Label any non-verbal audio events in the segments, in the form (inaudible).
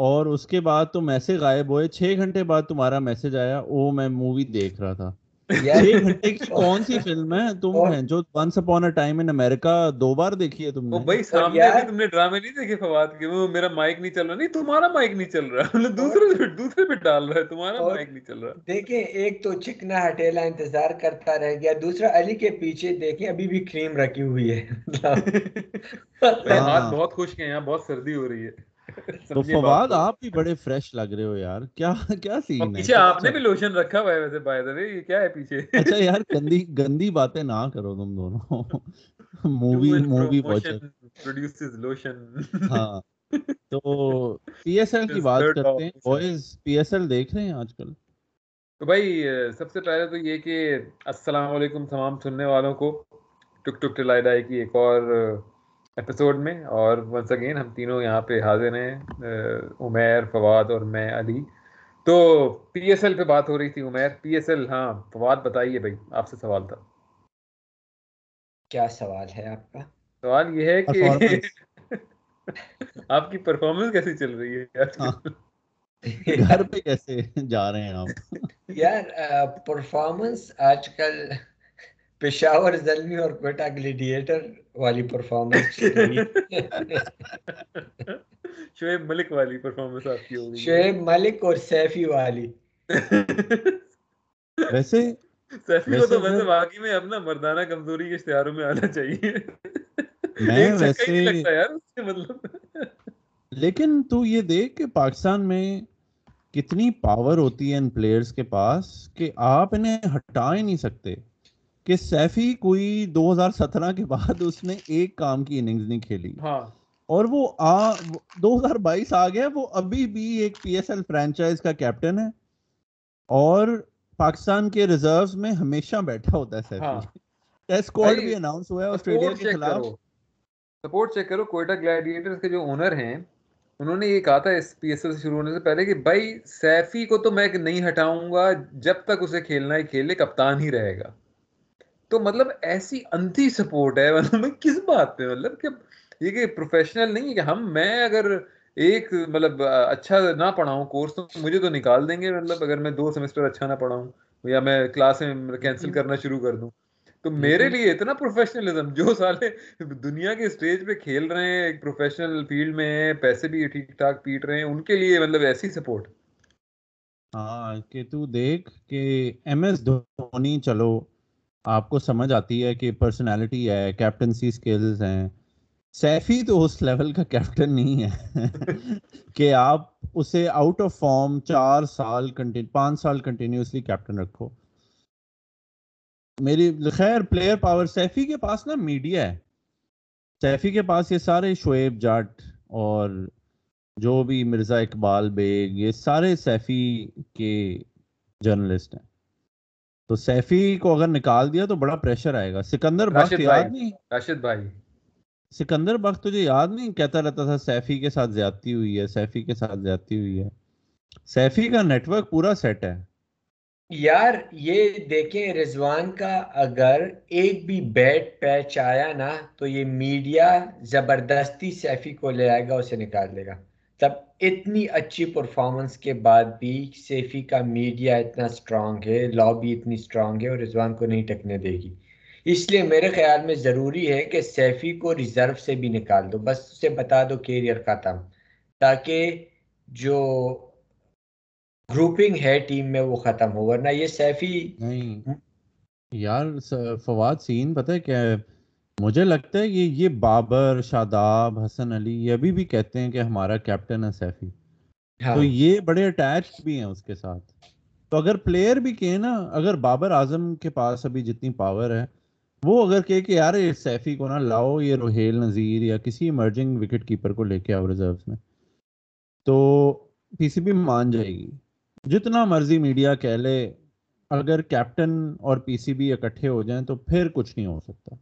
اور اس کے بعد تم ایسے غائب ہوئے چھ گھنٹے بعد تمہارا میسج آیا او میں مووی دیکھ رہا تھا۔ چھ گھنٹے کی کون سی فلم ہے؟ تم ہیں جو once upon a time in America دو بار دیکھی ہے تم نے؟ بھائی سامنے بھی تم نے ڈرامے نہیں دیکھے فواد کے وہ میرا مائک نہیں چل رہا۔ نہیں تمہارا مائک نہیں چل رہا۔ مطلب دوسرے دوسرے پہ ڈال رہا ہے تمہارا مائک نہیں چل رہا۔ دیکھیں ایک تو چکنا ہٹیلا انتظار کرتا رہ گیا۔ دوسرا علی کے پیچھے دیکھیں ابھی بھی کریم رکھی ہوئی ہے۔ (laughs) ہاتھ بہت خوش ہیں یہاں بہت سردی ہو رہی ہے۔ تو فواد آپ بھی بڑے فریش لگ رہے ہو یار کیا کیا سین ہے پیچھے آپ نے بھی لوشن رکھا ہوا ہے ویسے بائی وے یہ کیا ہے پیچھے اچھا یار گندی گندی باتیں نہ کرو تم دونوں movie movie watcher produces lotion ہاں تو پی ایس ایل کی بات کرتے ہیں بوائز پی ایس ایل دیکھ رہے ہیں آج کل تو بھائی سب سے پہلے تو یہ کہ السلام علیکم تمام سننے والوں کو ٹک ٹک ٹلائی ڈائی کی ایک اور ایپیسوڈ میں اور ونس اگین ہم تینوں یہاں پہ حاضر ہیں عمیر فواد اور میں علی۔ تو پی ایس ایل پہ بات ہو رہی تھی عمیر۔ پی ایس ایل ہاں فواد بتائیے بھائی آپ سے سوال تھا۔ کیا سوال ہے آپ کا؟ سوال یہ ہے کہ (laughs) آپ کی پرفارمنس کیسی چل رہی ہے؟ ہاں۔ گھر پہ کیسے جا رہے ہیں آپ؟ یار پرفارمنس آج کل پشاور زلمی اور کوئٹہ گلیڈیٹر والی پرفارمنس (laughs) شعیب ملک والی پرفارمنس آپ کی ہوگی۔ شعیب ملک اور سیفی والی۔ (laughs) ویسے سیفی کو تو ویسے واقعی میں اپنا مردانہ کمزوری کے اشتہاروں میں آنا چاہیے۔ (laughs) میں ویسے مطلب۔ لیکن تو یہ دیکھ کہ پاکستان میں کتنی پاور ہوتی ہے ان پلیئرز کے پاس کہ آپ انہیں ہٹا ہی نہیں سکتے۔ کہ سیفی کوئی دو ہزار سترہ کے بعد اس نے ایک کام کی اننگز نہیں کھیلی۔ ہاں۔ اور وہ آ دو ہزار بائیس آ گیا وہ ابھی بھی ایک پی ایس ایل فرینچائز کا کیپٹن ہے۔ اور پاکستان کے ریزروز میں ہمیشہ بیٹھا ہوتا ہے سیفی۔ ٹیسٹ اسکواڈ بھی اناؤنس ہوا ہے آسٹریلیا کے خلاف۔ سپورٹ چیک کرو کوئٹہ گلیڈیٹرز کے جو اونر ہیں انہوں نے یہ کہا تھا اس پی ایس ایل سے شروع ہونے سے پہلے کہ بھائی سیفی کو تو میں نہیں ہٹاؤں گا جب تک اسے کھیلنا ہی کھیلے کپتان ہی رہے گا۔ تو مطلب ایسی انتھی سپورٹ ہے مطلب کس بات پہ؟ مطلب کہ یہ کہ پروفیشنل نہیں ہے کہ ہم میں اگر ایک مطلب اچھا نہ پڑھاؤں کورس تو مجھے تو نکال دیں گے مطلب اگر میں دو سیمسٹر اچھا نہ پڑھاؤں یا میں کلاس میں کینسل کرنا شروع کر دوں۔ تو میرے لیے اتنا پروفیشنلزم جو سالے دنیا کے اسٹیج پہ کھیل رہے ہیں ایک پروفیشنل فیلڈ میں ہیں پیسے بھی ٹھیک ٹھاک پیٹ رہے ہیں ان کے لیے مطلب ایسی سپورٹ ہاں کہ تو دیکھ کہ ایم ایس دھونی چلو آپ کو سمجھ آتی ہے کہ پرسنالٹی ہے کیپٹنسی اسکلز ہیں۔ سیفی تو اس لیول کا کیپٹن نہیں ہے (laughs) کہ آپ اسے آؤٹ آف فارم چار سال پانچ سال کنٹینیوسلی کیپٹن رکھو۔ میری خیر پلیئر پاور سیفی کے پاس نا میڈیا ہے۔ سیفی کے پاس یہ سارے شعیب جاٹ اور جو بھی مرزا اقبال بیگ یہ سارے سیفی کے جرنلسٹ ہیں۔ تو سیفی کو اگر نکال دیا تو بڑا پریشر آئے گا۔ سکندر بخت یاد نہیں؟ راشد بھائی۔ سکندر بخت تجھے یاد نہیں؟ کہتا رہتا تھا سیفی کے ساتھ زیادتی ہوئی ہے سیفی کے ساتھ زیادتی ہوئی ہے۔ سیفی کا نیٹ ورک پورا سیٹ ہے۔ یار یہ دیکھیں رضوان کا اگر ایک بھی بیٹ پیچ آیا نا تو یہ میڈیا زبردستی سیفی کو لے آئے گا اسے نکال دے گا۔ تب اتنی اچھی پرفارمنس کے بعد بھی سیفی کا میڈیا اتنا اسٹرانگ ہے لابی اتنی اسٹرانگ ہے اور رضوان کو نہیں ٹکنے دے گی۔ اس لیے میرے خیال میں ضروری ہے کہ سیفی کو ریزرو سے بھی نکال دو۔ بس اسے بتا دو کیریئر ختم۔ تاکہ جو گروپنگ ہے ٹیم میں وہ ختم ہو۔ ورنہ یہ سیفی نہیں، یار فواد، سین، پتہ ہے کیا ہے؟ مجھے لگتا ہے یہ یہ بابر شاداب حسن علی یہ ابھی بھی کہتے ہیں کہ ہمارا کیپٹن ہے سیفی۔ ہاں۔ تو یہ بڑے اٹیچ بھی ہیں اس کے ساتھ۔ تو اگر پلیئر بھی کہیں نا اگر بابر اعظم کے پاس ابھی جتنی پاور ہے وہ اگر کہ کہ یار سیفی کو نا لاؤ یہ روہیل نذیر یا کسی ایمرجنگ وکٹ کیپر کو لے کے آؤ ریزروس میں۔ تو پی سی بی مان جائے گی۔ جتنا مرضی میڈیا کہہ لے اگر کیپٹن اور پی سی بی اکٹھے ہو جائیں تو پھر کچھ نہیں ہو سکتا۔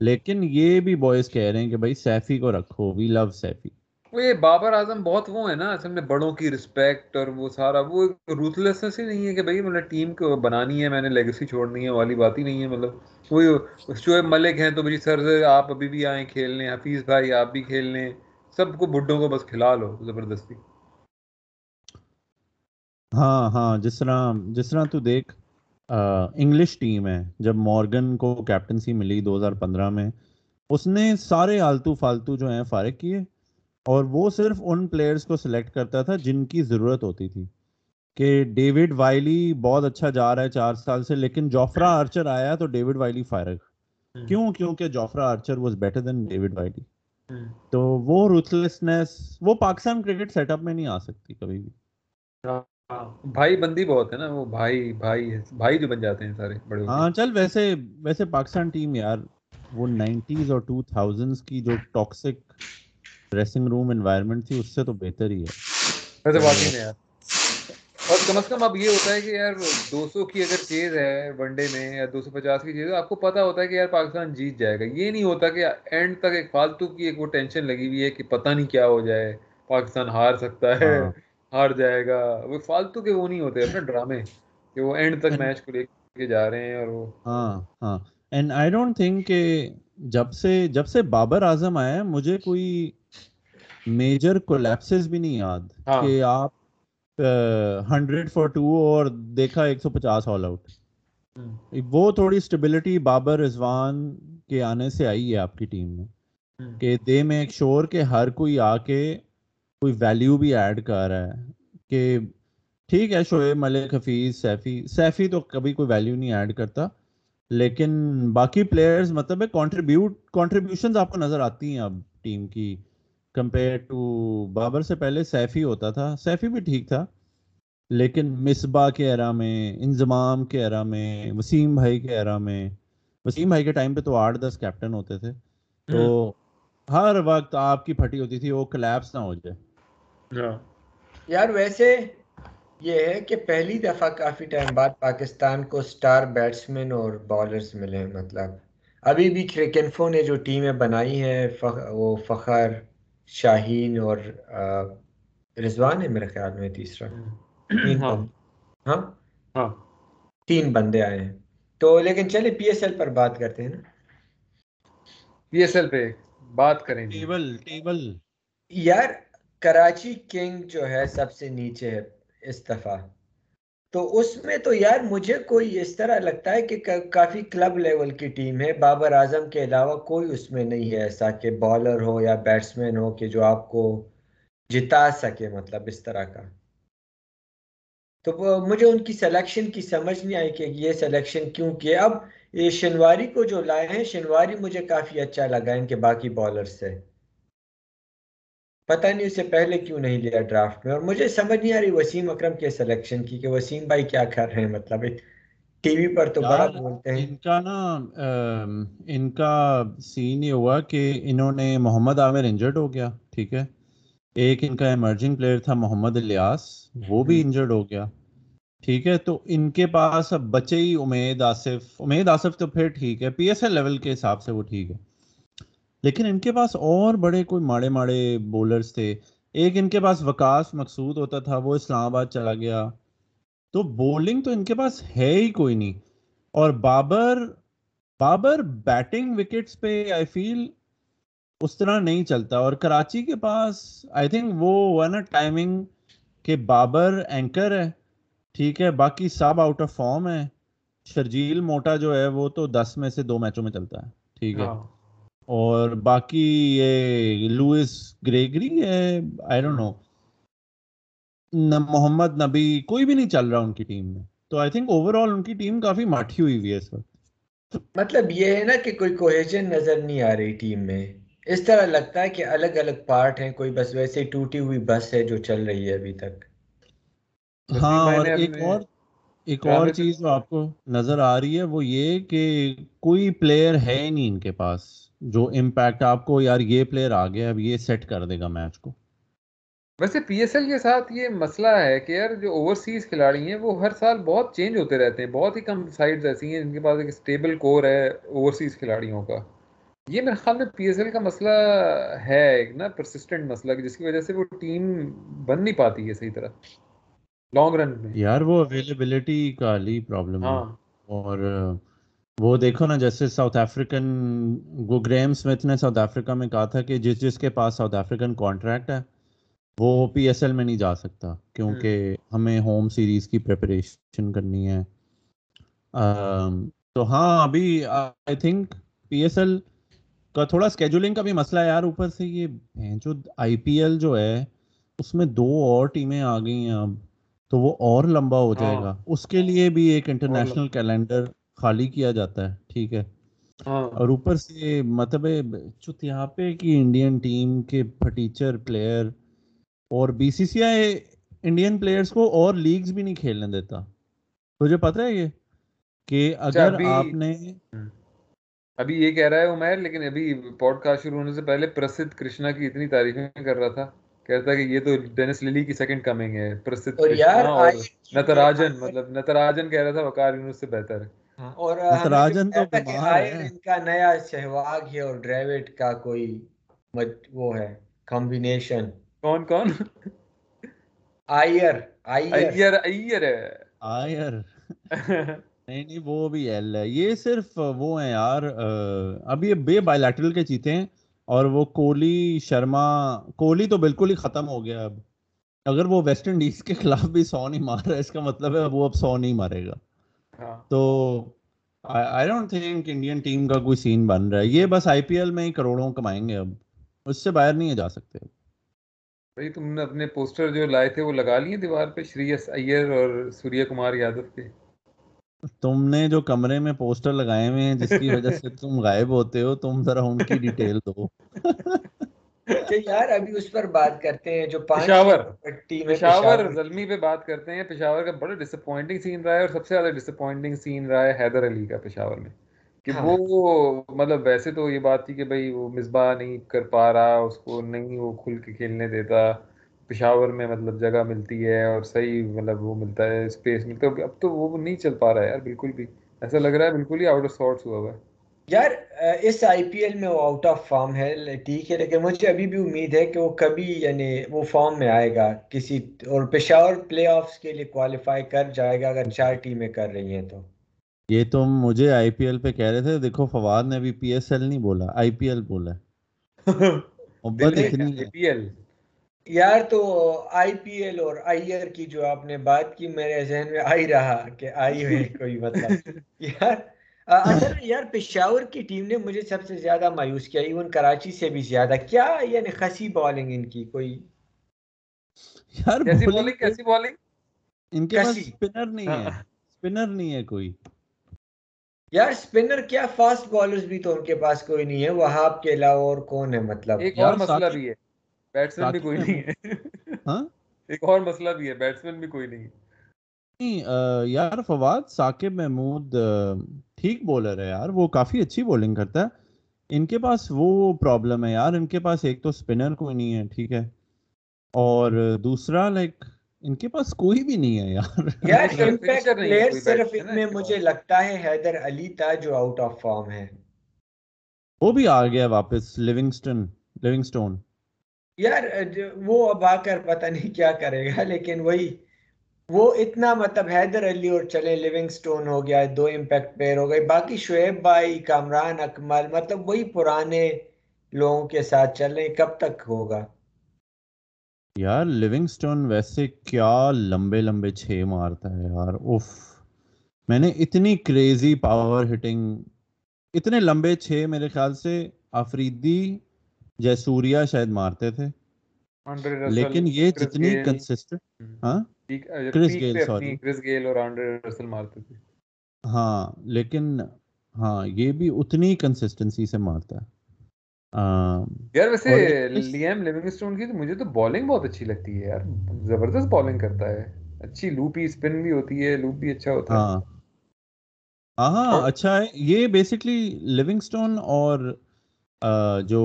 لیکن یہ بھی بوائز کہہ رہے ہیں کہ بھائی سیفی کو رکھو وی لو سیفی۔ وہ یہ بابر اعظم بہت وہ ہے نا اصل میں بڑوں کی رسپیکٹ اور وہ سارا وہ روتھلیسنس ہی نہیں ہے کہ بھائی مطلب ٹیم کو بنانی ہے میں نے لیگسی چھوڑنی ہے والی بات ہی نہیں ہے مطلب۔ وہی شعیب ملک ہیں تو بھائی سر آپ ابھی بھی آئیں کھیل لیں حفیظ بھائی آپ بھی کھیل لیں سب کو بڈھوں کو بس کھلا لو زبردستی۔ ہاں ہاں جس طرح جس طرح تو دیکھ انگلش ٹیم ہے۔ جب مورگن کو کیپٹنسی ملی دو ہزار پندرہ میں اس نے سارے آلتو فالتو جو ہیں فارغ کیے اور وہ صرف ان پلیئرز کو سلیکٹ کرتا تھا جن کی ضرورت ہوتی تھی کہ ڈیوڈ وائلی بہت اچھا جا رہا ہے چار سال سے لیکن جوفرا آرچر آیا تو ڈیوڈ وائلی فارغ۔ کیوں؟ کیونکہ Jofra Archer was better than David Willey. تو وہ روتھلیسنس وہ پاکستان کرکٹ سیٹ اپ میں نہیں آ سکتی کبھی بھی۔ بھائی بندی بہت ہے نا وہ بھائی بھائی بھائی جو بن جاتے ہیں سارے بڑے ہاں چل ویسے ویسے پاکستان ٹیم یار وہ نائنٹیز اور ٹو تھاؤزنڈ کی جو ٹاکسک ڈریسنگ روم انوائرمنٹ تھی اس سے تو بہتر ہی ہے۔ ویسے واقعی میں یار اور کم از کم اب یہ ہوتا ہے کہ یار دو سو کی اگر چیز ہے ون ڈے میں یا دو سو پچاس کی چیز ہے آپ کو پتا ہوتا ہے کہ یار پاکستان جیت جائے گا۔ یہ نہیں ہوتا کہ اینڈ تک ایک فالتو کی ایک وہ ٹینشن لگی ہوئی ہے کہ پتہ نہیں کیا ہو جائے پاکستان ہار سکتا ہے۔ ہاں۔ ہار جائے گا۔ وہ فالتو کے وہ نہیں ہوتے اپنے ڈرامے کہ وہ اینڈ تک میچ کو لے کے جا رہے ہیں اور وہ ہاں ہاں۔ اینڈ آئی ڈونٹ تھنک کہ جب سے جب سے بابر اعظم آیا مجھے کوئی میجر کولیپسز بھی نہیں یاد ہاں۔ کہ آپ ہنڈریڈ فور ٹو اور دیکھا ایک سو پچاس آل آؤٹ وہ تھوڑی اسٹیبلٹی بابر رضوان کے آنے سے آئی ہے آپ کی ٹیم میں کہ دے میں ایک شور کہ ہر کوئی آ کے کوئی ویلیو بھی ایڈ کر رہا ہے کہ ٹھیک ہے شعیب ملک حفیظ سیفی سیفی تو کبھی کوئی ویلیو نہیں ایڈ کرتا لیکن باقی پلیئرز مطلب ہے کانٹریبیوٹ کانٹریبیوشنز آپ کو نظر آتی ہیں اب ٹیم کی کمپیئر ٹو بابر سے پہلے سیفی ہوتا تھا سیفی بھی ٹھیک تھا لیکن مصباح کے ایرا میں انضمام کے ایرا میں وسیم بھائی کے ایرا میں وسیم بھائی کے ٹائم پہ تو آٹھ دس کیپٹن ہوتے تھے تو ہر وقت آپ کی پھٹی ہوتی تھی وہ کلیپس نہ ہو جائے۔ یار ویسے یہ ہے کہ پہلی دفعہ کافی ٹائم بعد پاکستان کو سٹار بیٹسمین اور بالرز ملے مطلب۔ ابھی بھی کرکنفو نے جو ٹیمیں بنائی ہیں وہ فخر شاہین اور رضوان ہے میرے خیال میں تیسرا۔ ہاں۔ ہاں, ہاں۔ تین بندے آئے ہیں۔ تو لیکن چلے پی ایس ایل پر بات کرتے ہیں نا۔ پی ایس ایل پہ بات کریں ٹیبل ٹیبل۔ یار کراچی کنگ جو ہے سب سے نیچے ہے اس دفعہ تو اس میں تو یار مجھے کوئی اس طرح لگتا ہے کہ کافی کلب لیول کی ٹیم ہے۔ بابر اعظم کے علاوہ کوئی اس میں نہیں ہے ایسا کہ بالر ہو یا بیٹسمین ہو کہ جو آپ کو جتا سکے مطلب اس طرح کا۔ تو مجھے ان کی سلیکشن کی سمجھ نہیں آئی کہ یہ سلیکشن کیوں کیے۔ اب یہ شنواری کو جو لائے ہیں، شنواری مجھے کافی اچھا لگا ان کے باقی بالر سے۔ پتہ نہیں اسے پہلے کیوں نہیں لیا ڈرافٹ میں اور مجھے سمجھ نہیں آ رہی وسیم اکرم کے سلیکشن کی کہ وسیم بھائی کیا کر رہے ہیں؟ مطلب ٹی وی پر تو بڑا بولتے ہیں۔ ان کا نا ان کا سین یہ ہوا کہ انہوں نے محمد عامر انجرڈ ہو گیا ٹھیک ہے؟ ایک ان کا ایمرجنگ پلیئر تھا محمد الیاس وہ بھی انجرڈ ہو گیا ٹھیک ہے؟ تو ان کے پاس اب بچے ہی امید آصف امید آصف تو پھر ٹھیک ہے پی ایس ایل لیول کے حساب سے وہ ٹھیک ہے۔ لیکن ان کے پاس اور بڑے کوئی ماڑے ماڑے بولرز تھے۔ ایک ان کے پاس وکاس مقصود ہوتا تھا، وہ اسلام آباد چلا گیا۔ تو بولنگ تو ان کے پاس ہے ہی کوئی نہیں۔ اور بابر بابر بیٹنگ وکٹس پہ آئی فیل اس طرح نہیں چلتا۔ اور کراچی کے پاس آئی تھنک وہ ہوا نا ٹائمنگ کہ بابر اینکر ہے، ٹھیک ہے، باقی سب آؤٹ آف فارم ہے شرجیل موٹا جو ہے وہ تو دس میں سے دو میچوں میں چلتا ہے۔ ٹھیک ہے۔ ہاں۔ اور باقی یہ لوئس گریگری ہے آئی ڈونٹ نو محمد نبی کوئی بھی نہیں چل رہا ان کی ٹیم میں. تو آئی تھنک اوور آل ان کی ٹیم کافی ماٹھی ہوئی ہوئی ہے اس وقت. مطلب یہ ہے نا کہ کوئی کوہیجن نظر نہیں آ رہی ٹیم میں. اس طرح لگتا ہے کہ الگ الگ پارٹ ہیں کوئی بس ویسے ٹوٹی ہوئی بس ہے جو چل رہی ہے ابھی تک. ہاں اور ایک اور ایک اور چیز جو آپ کو نظر آ رہی ہے وہ یہ کہ کوئی پلیئر ہے نہیں ان کے پاس. جو امپیکٹ آپ کو یار یہ پلیئر آ گیا اب یہ سیٹ کر دے گا میچ کو۔ ویسے پی ایس ایل کے ساتھ یہ مسئلہ ہے کہ یار جو اوورسیز کھلاڑی ہیں وہ ہر سال بہت چینج ہوتے رہتے ہیں بہت ہی کم سائڈز ایسی ہیں جن کے پاس ایک اسٹیبل کور ہے اوورسیز کھلاڑیوں کا۔ یہ میرے خیال میں پی ایس ایل کا مسئلہ ہے ایک نا پرسسٹنٹ مسئلہ جس کی وجہ سے وہ ٹیم بن نہیں پاتی ہے صحیح طرح۔ لانگ رن میں۔ یار وہ اویلیبلٹی کا لی پرابلم ہے۔ ہاں۔ اور وہ دیکھو نا جیسے ساؤتھ افریقن وہ گریم اسمتھ نے ساؤتھ افریقہ میں کہا تھا کہ جس جس کے پاس ساؤتھ افریقن کانٹریکٹ ہے وہ پی ایس ایل میں نہیں جا سکتا کیونکہ ہمیں ہوم سیریز کی پریپریشن کرنی ہے۔ تو ہاں ابھی I think P S L کا تھوڑا اسکیجولنگ کا بھی مسئلہ ہے یار اوپر سے یہ جو آئی پی ایل جو ہے اس میں دو اور ٹیمیں آ گئی ہیں اب تو وہ اور لمبا ہو جائے گا۔ ہاں۔ اس کے لیے بھی ایک انٹرنیشنل کیلنڈر خالی کیا جاتا ہے ٹھیک ہے۔ ہاں۔ اور اوپر سے مطلب چتیاپے کی انڈین ٹیم کے پھٹیچر پلیئر اور B C C I Indian players کو اور لیگز بھی نہیں کھیلنے دیتا۔ تجھے پتہ ہے یہ؟ کہ اچھا، اگر آپ نے ابھی یہ کہہ رہا ہے عمیر لیکن ابھی پوڈ کاسٹ شروع ہونے سے پہلے پرسدھ کرشنا کی اتنی تعریفیں کر رہا تھا۔ کہتا ہے کہ یہ تو ڈینس للی کی سیکنڈ کمنگ ہے پرسدھ کرشنا اور نتراجن مطلب نتراجن کہہ رہا تھا وقار یونس سے بہتر ہے۔ اور نتراجن تو بیمار ہے ان کا نیا سہواگ ہے اور ڈریوڈ کا کوئی وہ ہے کمبینیشن۔ کون کون؟ آئیر آئیر۔ آئیر ہے آئیر۔ (laughs) نہیں نہیں وہ بھی ایل ہے۔ یہ صرف وہ ہیں یار ابھی یہ بے بائیلیٹرل کے چیتے ہیں اور وہ کوہلی شرما کوہلی تو بالکل ہی ختم ہو گیا اب۔ اگر وہ ویسٹ انڈیز کے خلاف بھی سو نہیں مار رہا ہے اس کا مطلب ہے وہ اب سو نہیں مارے گا۔ ہاں۔ تو I don't think Indian team کا کوئی سین بن رہا ہے۔ یہ بس آئی پی ایل میں ہی کروڑوں کمائیں گے اب۔ اس سے باہر نہیں جا سکتے۔ بھائی تم نے اپنے پوسٹر جو لائے تھے وہ لگا لیے دیوار پہ شری ایس ایئر اور سوریا کمار یادو کے؟ تم نے جو کمرے میں پوسٹر لگائے ہوئے ہیں جس کی وجہ سے تم غائب ہوتے ہو تم ذرا ان کی ڈیٹیل دو۔ (laughs) یار ابھی اس پر بات کرتے ہیں جو پشاور پشاور زلمی پہ بات کرتے ہیں پشاور کا بڑا ڈس اپوائنٹنگ سین رہا ہے اور سب سے زیادہ ڈس اپوائنٹنگ سین رہا ہے حیدر علی کا پشاور میں۔ کہ ہاں۔ وہ مطلب ویسے تو یہ بات تھی کہ بھائی وہ مصباح نہیں کر پا رہا اس کو نہیں وہ کھل کے کھیلنے دیتا۔ پشاور میں مطلب جگہ ملتی ہے اور صحیح مطلب وہ ملتا ہے اسپیس ملتا ہے۔ اب تو وہ نہیں چل پا رہا ہے یار بالکل بھی۔ ایسا لگ رہا ہے بالکل ہی آؤٹ آف سارٹس ہوا ہوا ہے۔ یار اس آئی پی ایل میں وہ آؤٹ آف فارم ہے ٹھیک ہے لیکن مجھے ابھی بھی امید ہے کہ وہ کبھی یعنی وہ فارم میں آئے گا کسی اور پشاور پلے آفس کے لیے کوالیفائی کر جائے گا اگر چار ٹیمیں کر رہی ہیں تو۔ یہ تم مجھے آئی پی ایل پہ کہہ رہے تھے دیکھو فواد نے ابھی پی ایس ایل نہیں بولا آئی پی ایل بولا (laughs) یار تو آئی پی ایل اور آئی آر کی جو آپ نے بات کی میرے ذہن میں آئی رہا کہ آئی ہوئی کوئی مطلب۔ (laughs) یار اصل یار پشاور کی ٹیم نے مجھے سب سے زیادہ مایوس کیا ایون کراچی سے بھی زیادہ کیا یعنی خسی بالنگ ان کی کوئی؟ یار کیسی بالنگ کیسی بالنگ؟ ان کے پاس سپنر نہیں ہے سپنر نہیں ہے کوئی۔ یار سپنر کیا فاسٹ بالرز بھی تو ان کے پاس کوئی نہیں ہے وہاب کے علاوہ اور کون ہے مطلب؟ ایک اور مسئلہ بھی ہے بیٹسمن بھی کوئی نہیں ہے۔ ہاں؟ ایک اور مسئلہ بھی ہے بیٹسمن بھی کوئی نہیں یار فواد ثاقب محمود ٹھیک بولر ہے یار وہ کافی اچھی بولنگ کرتا ہے۔ ان کے پاس وہ پرابلم ہے یار ان کے پاس ایک تو سپنر کوئی نہیں ہے ٹھیک ہے۔ اور دوسرا لائک ان کے پاس کوئی بھی نہیں ہے یار۔ پلیئر (laughs) صرف اتنے مجھے لگتا ہے حیدر علی تھا جو آؤٹ آف فارم ہے۔ وہ بھی آ گیا واپس لیونگسٹن لیونگسٹون یار وہ اب آ کر پتہ نہیں کیا کرے گا لیکن وہی وہ اتنا مطلب حیدر علی اور چلے لیونگ سٹون ہو گیا، دو امپیکٹ پلیئر ہو گئے۔ باقی شعیب بھائی، کامران اکمل مطلب وہی پرانے لوگوں کے ساتھ چل رہے کب تک ہوگا؟ یار لیونگ سٹون ویسے کیا لمبے لمبے چھ مارتا ہے یار۔ اف میں نے اتنی کریزی پاور ہٹنگ اتنے لمبے چھ میرے خیال سے، آفریدی جیسوریا شاید مارتے تھے۔ لیکن یہ جتنی کنسسٹنٹ ہاں؟ Chris Gayle sorry. Chris Gayle اور آنڈر رسل مارتے تھے۔ ہاں لیکن ہاں یہ بھی اتنی کنسسٹنسی سے مارتا ہے۔ یار ویسے لیم لیونگسٹون کی مجھے تو بالنگ بہت اچھی لگتی ہے یار۔ زبردست بالنگ کرتا ہے۔ اچھی لوپی سپن بھی ہوتی ہے لوپ بھی اچھا ہوتا ہے۔ ہاں۔ ہاں اچھا ہے۔ یہ بیسکلی لیونگسٹون اور جو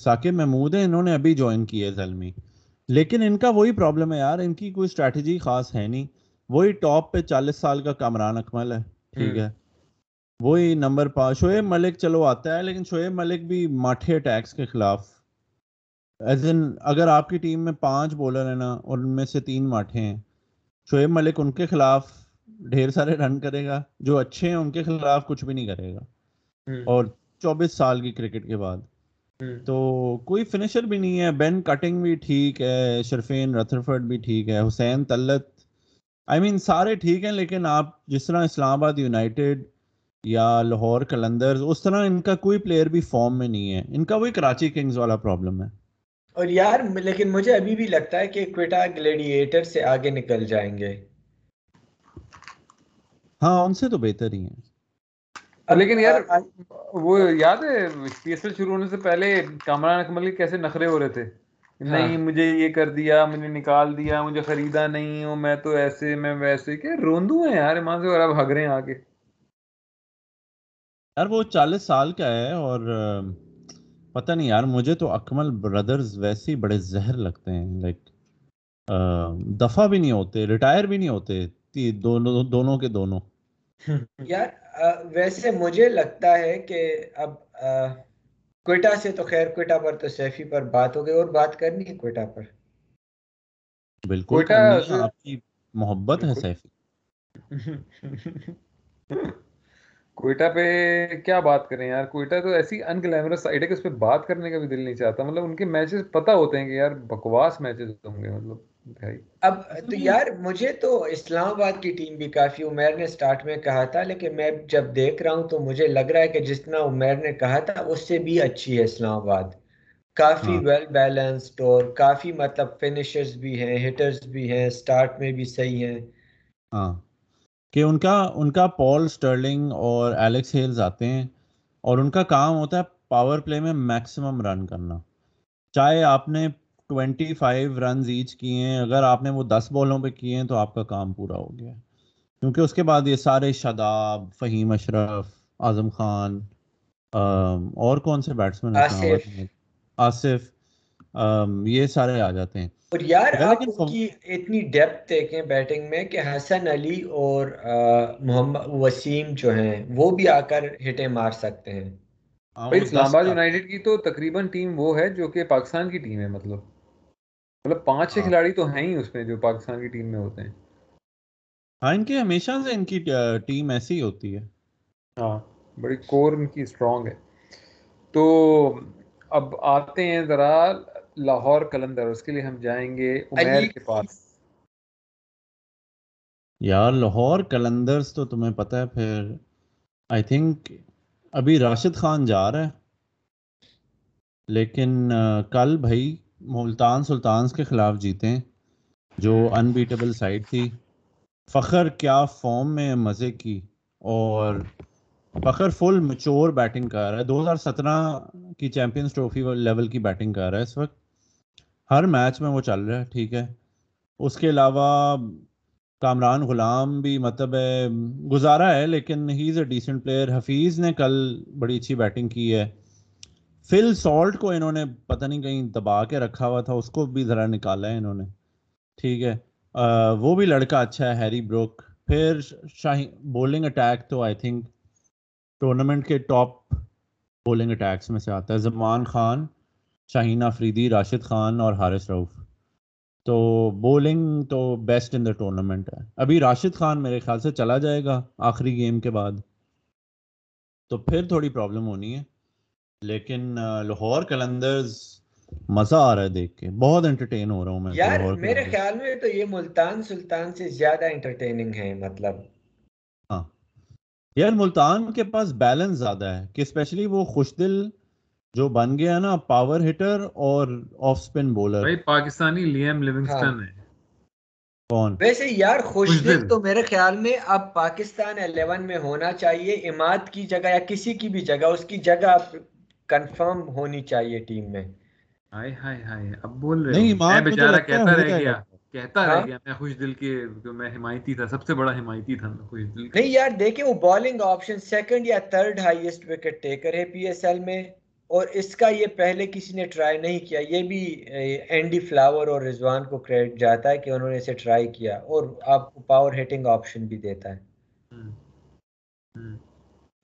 ثاقب محمود ہیں انہوں نے ابھی جوائن کی ہے زلمی لیکن ان کا وہی پرابلم ہے یار ان کی کوئی اسٹریٹجی خاص ہے نہیں۔ وہی ٹاپ پہ چالیس سال کا کامران اکمل ہے ٹھیک ہے۔ وہی نمبر پانچ شعیب ملک چلو آتا ہے لیکن شعیب ملک بھی ماٹھے اٹیکس کے خلاف۔ ایز ان اگر آپ کی ٹیم میں پانچ بولر ہیں نا اور ان میں سے تین ماٹھے ہیں شعیب ملک ان کے خلاف ڈھیر سارے رن کرے گا۔ جو اچھے ہیں ان کے خلاف کچھ بھی نہیں کرے گا۔ اور چوبیس سال کی کرکٹ کے بعد۔ تو کوئی فنیشر بھی نہیں ہے بین کٹنگ بھی ٹھیک ہے شرفین رتھرفرڈ بھی ٹھیک ہے حسین طلت آئی مین سارے ٹھیک ہیں لیکن آپ جس طرح اسلام آباد یونائٹیڈ یا لاہور کلندر اس طرح ان کا کوئی پلیئر بھی فارم میں نہیں ہے۔ ان کا وہی کراچی کنگز والا پرابلم ہے۔ اور یار لیکن مجھے ابھی بھی لگتا ہے کہ کوئٹا گلیڈیٹر سے آگے نکل جائیں گے۔ ہاں ان سے تو بہتر ہی ہیں۔ لیکن یار وہ یاد ہے پی ایس ایل شروع ہونے سے پہلے کامران اکمل کے کیسے نخرے ہو رہے تھے؟ ہاں۔ نہیں مجھے یہ کر دیا مجھے نکال دیا مجھے خریدا نہیں ہوں میں تو ایسے میں ویسے کہ روندو ہیں یار ایمان سے اور اب ہگ رہے ہیں آگے۔ یار وہ چالیس سال کا ہے اور پتہ نہیں یار مجھے تو اکمل بردرز ویسے ہی بڑے زہر لگتے ہیں لائک دفعہ بھی نہیں ہوتے ریٹائر بھی نہیں ہوتے دونوں دونوں کے دونوں۔ (laughs) یار ویسے مجھے لگتا ہے کہ اب کوئٹہ سے تو خیر کوئٹہ پر تو سیفی پر بات ہو گئی اور بات کرنی ہے کوئٹہ پر۔ بالکل آپ کی محبت ہے سیفی۔ (laughs) کوئٹہ پہ کیا بات کریں یار؟ کوئٹہ تو ایسی ان گلیمرس سائڈ ہے کہ اس پہ بات کرنے کا بھی دل نہیں چاہتا۔ مطلب ان کے میچز پتہ ہوتے ہیں کہ یار بکواس میچز ہوں گے مطلب۔ اب تو یار مجھے تو اسلام آباد کی ٹیم بھی کافی عمیر نے سٹارٹ میں کہا تھا لیکن میں جب دیکھ رہا ہوں تو مجھے لگ رہا ہے کہ جتنا عمیر نے کہا تھا اس سے بھی اچھی ہے اسلام آباد۔ کافی ویل بیلنسڈ اور کافی مطلب فنشرز بھی ہیں ہٹرز بھی ہیں سٹارٹ میں بھی صحیح ہیں۔ ہاں۔ کہ ان کا ان کا پول سٹرلنگ اور ایلیکس ہیلز آتے ہیں اور ان کا کام ہوتا ہے پاور پلے میں میکسیمم رن کرنا۔ چاہے آپ نے ٹوینٹی فائیو رنز ایچ کیے ہیں۔ اگر آپ نے وہ دس بالوں پہ کیے ہیں تو آپ کا کام پورا ہو گیا۔ کیونکہ اس کے بعد یہ سارے شاداب فہیم اشرف اعظم خان اور کون سے بیٹسمین آصف۔ یہ سارے آ جاتے ہیں۔ اور یار آپ کی اتنی ڈیپتھ دیکھیں بیٹنگ میں کہ حسن علی اور محمد وسیم جو ہیں وہ بھی آ کر ہٹے مار سکتے ہیں۔ اسلام آباد یونائٹیڈ کی تو تقریباً ٹیم وہ ہے جو کہ پاکستان کی ٹیم ہے مطلب۔ مطلب پانچ چھ ہاں۔ کھلاڑی تو ہیں ہی اس میں جو پاکستان کی ٹیم میں ہوتے ہیں۔ ہاں ان کی ہمیشہ سے ان کی ٹیم ایسی ہوتی ہے۔ ہاں بڑی کور ان کی اسٹرانگ ہے۔ تو اب آتے ہیں ذرا لاہور کلندر اس کے لیے ہم جائیں گے عمیر کے پاس۔ یار لاہور کلندرز تو تمہیں پتہ ہے پھر آئی تھنک ابھی راشد خان جا رہا ہے۔ لیکن کل بھائی ملتان سلطانز کے خلاف جیتے جو انبیٹیبل سائڈ تھی۔ فخر کیا فارم میں مزے کی، اور فخر فل مچور بیٹنگ کر رہا ہے۔ دو ہزار سترہ کی چیمپئنس ٹرافی لیول کی بیٹنگ کر رہا ہے اس وقت۔ ہر میچ میں وہ چل رہا ہے، ٹھیک ہے۔ اس کے علاوہ کامران غلام بھی مطلب ہے، گزارا ہے، لیکن he is a decent player Hafeez نے کل بڑی اچھی بیٹنگ کی ہے۔ فل سالٹ کو انہوں نے پتہ نہیں کہیں دبا کے رکھا ہوا تھا، اس کو بھی ذرا نکالا ہے انہوں نے۔ ٹھیک ہے۔ وہ بھی لڑکا اچھا ہے، ہیری بروک۔ پھر شاہی بولنگ اٹیک تو آئی تھنک ٹورنامنٹ کے ٹاپ بولنگ اٹیکس میں سے آتا ہے۔ زمان خان شاہین آفریدی راشد خان اور حارث روف تو بولنگ تو بیسٹ ان دا ٹورنامنٹ ہے۔ ابھی راشد خان میرے خیال سے چلا جائے گا آخری گیم کے بعد۔ تو پھر تھوڑی پرابلم ہونی ہے۔ لیکن لاہور کلندرز مزہ آ رہا ہے دیکھ کے بہت انٹرٹین ہو رہا ہوں میں یار میرے خیال میں تو یہ ملتان سلطان سے زیادہ انٹرٹیننگ ہے مطلب۔ ہاں۔ یار ملتان کے پاس بیلنس زیادہ ہے کہ اسپیشلی وہ خوش دل جو بن گیا نا پاور ہٹر اور آف سپن بولر بھائی پاکستانی لیم لیونگسٹن ہاں۔ ہے۔ کون؟ ویسے یار خوش دل۔ تو میرے خیال میں اب پاکستان الیون میں ہونا چاہیے اماد کی جگہ یا کسی کی بھی جگہ اس کی جگہ کنفرم ہونی چاہیے ٹیم میں۔ ہائے ہائے ہائے اب بول رہے نہیں میں بیچارہ کہتا رہ گیا کہتا رہ گیا میں خوش دل کے میں حمایتی تھا سب سے بڑا حمایتی تھا خوش دل نہیں یار دیکھیں وہ بالنگ آپشن سیکنڈ یا تھرڈ ہائیسٹ وکٹ ٹیکر ہے پی ایس ایل میں اور اس کا یہ پہلے کسی نے ٹرائی نہیں کیا۔ یہ بھی اینڈی فلاور اور رضوان کو کریڈٹ جاتا ہے کہ انہوں نے اسے ٹرائی کیا اور آپ کو پاور ہیٹنگ آپشن بھی دیتا ہے۔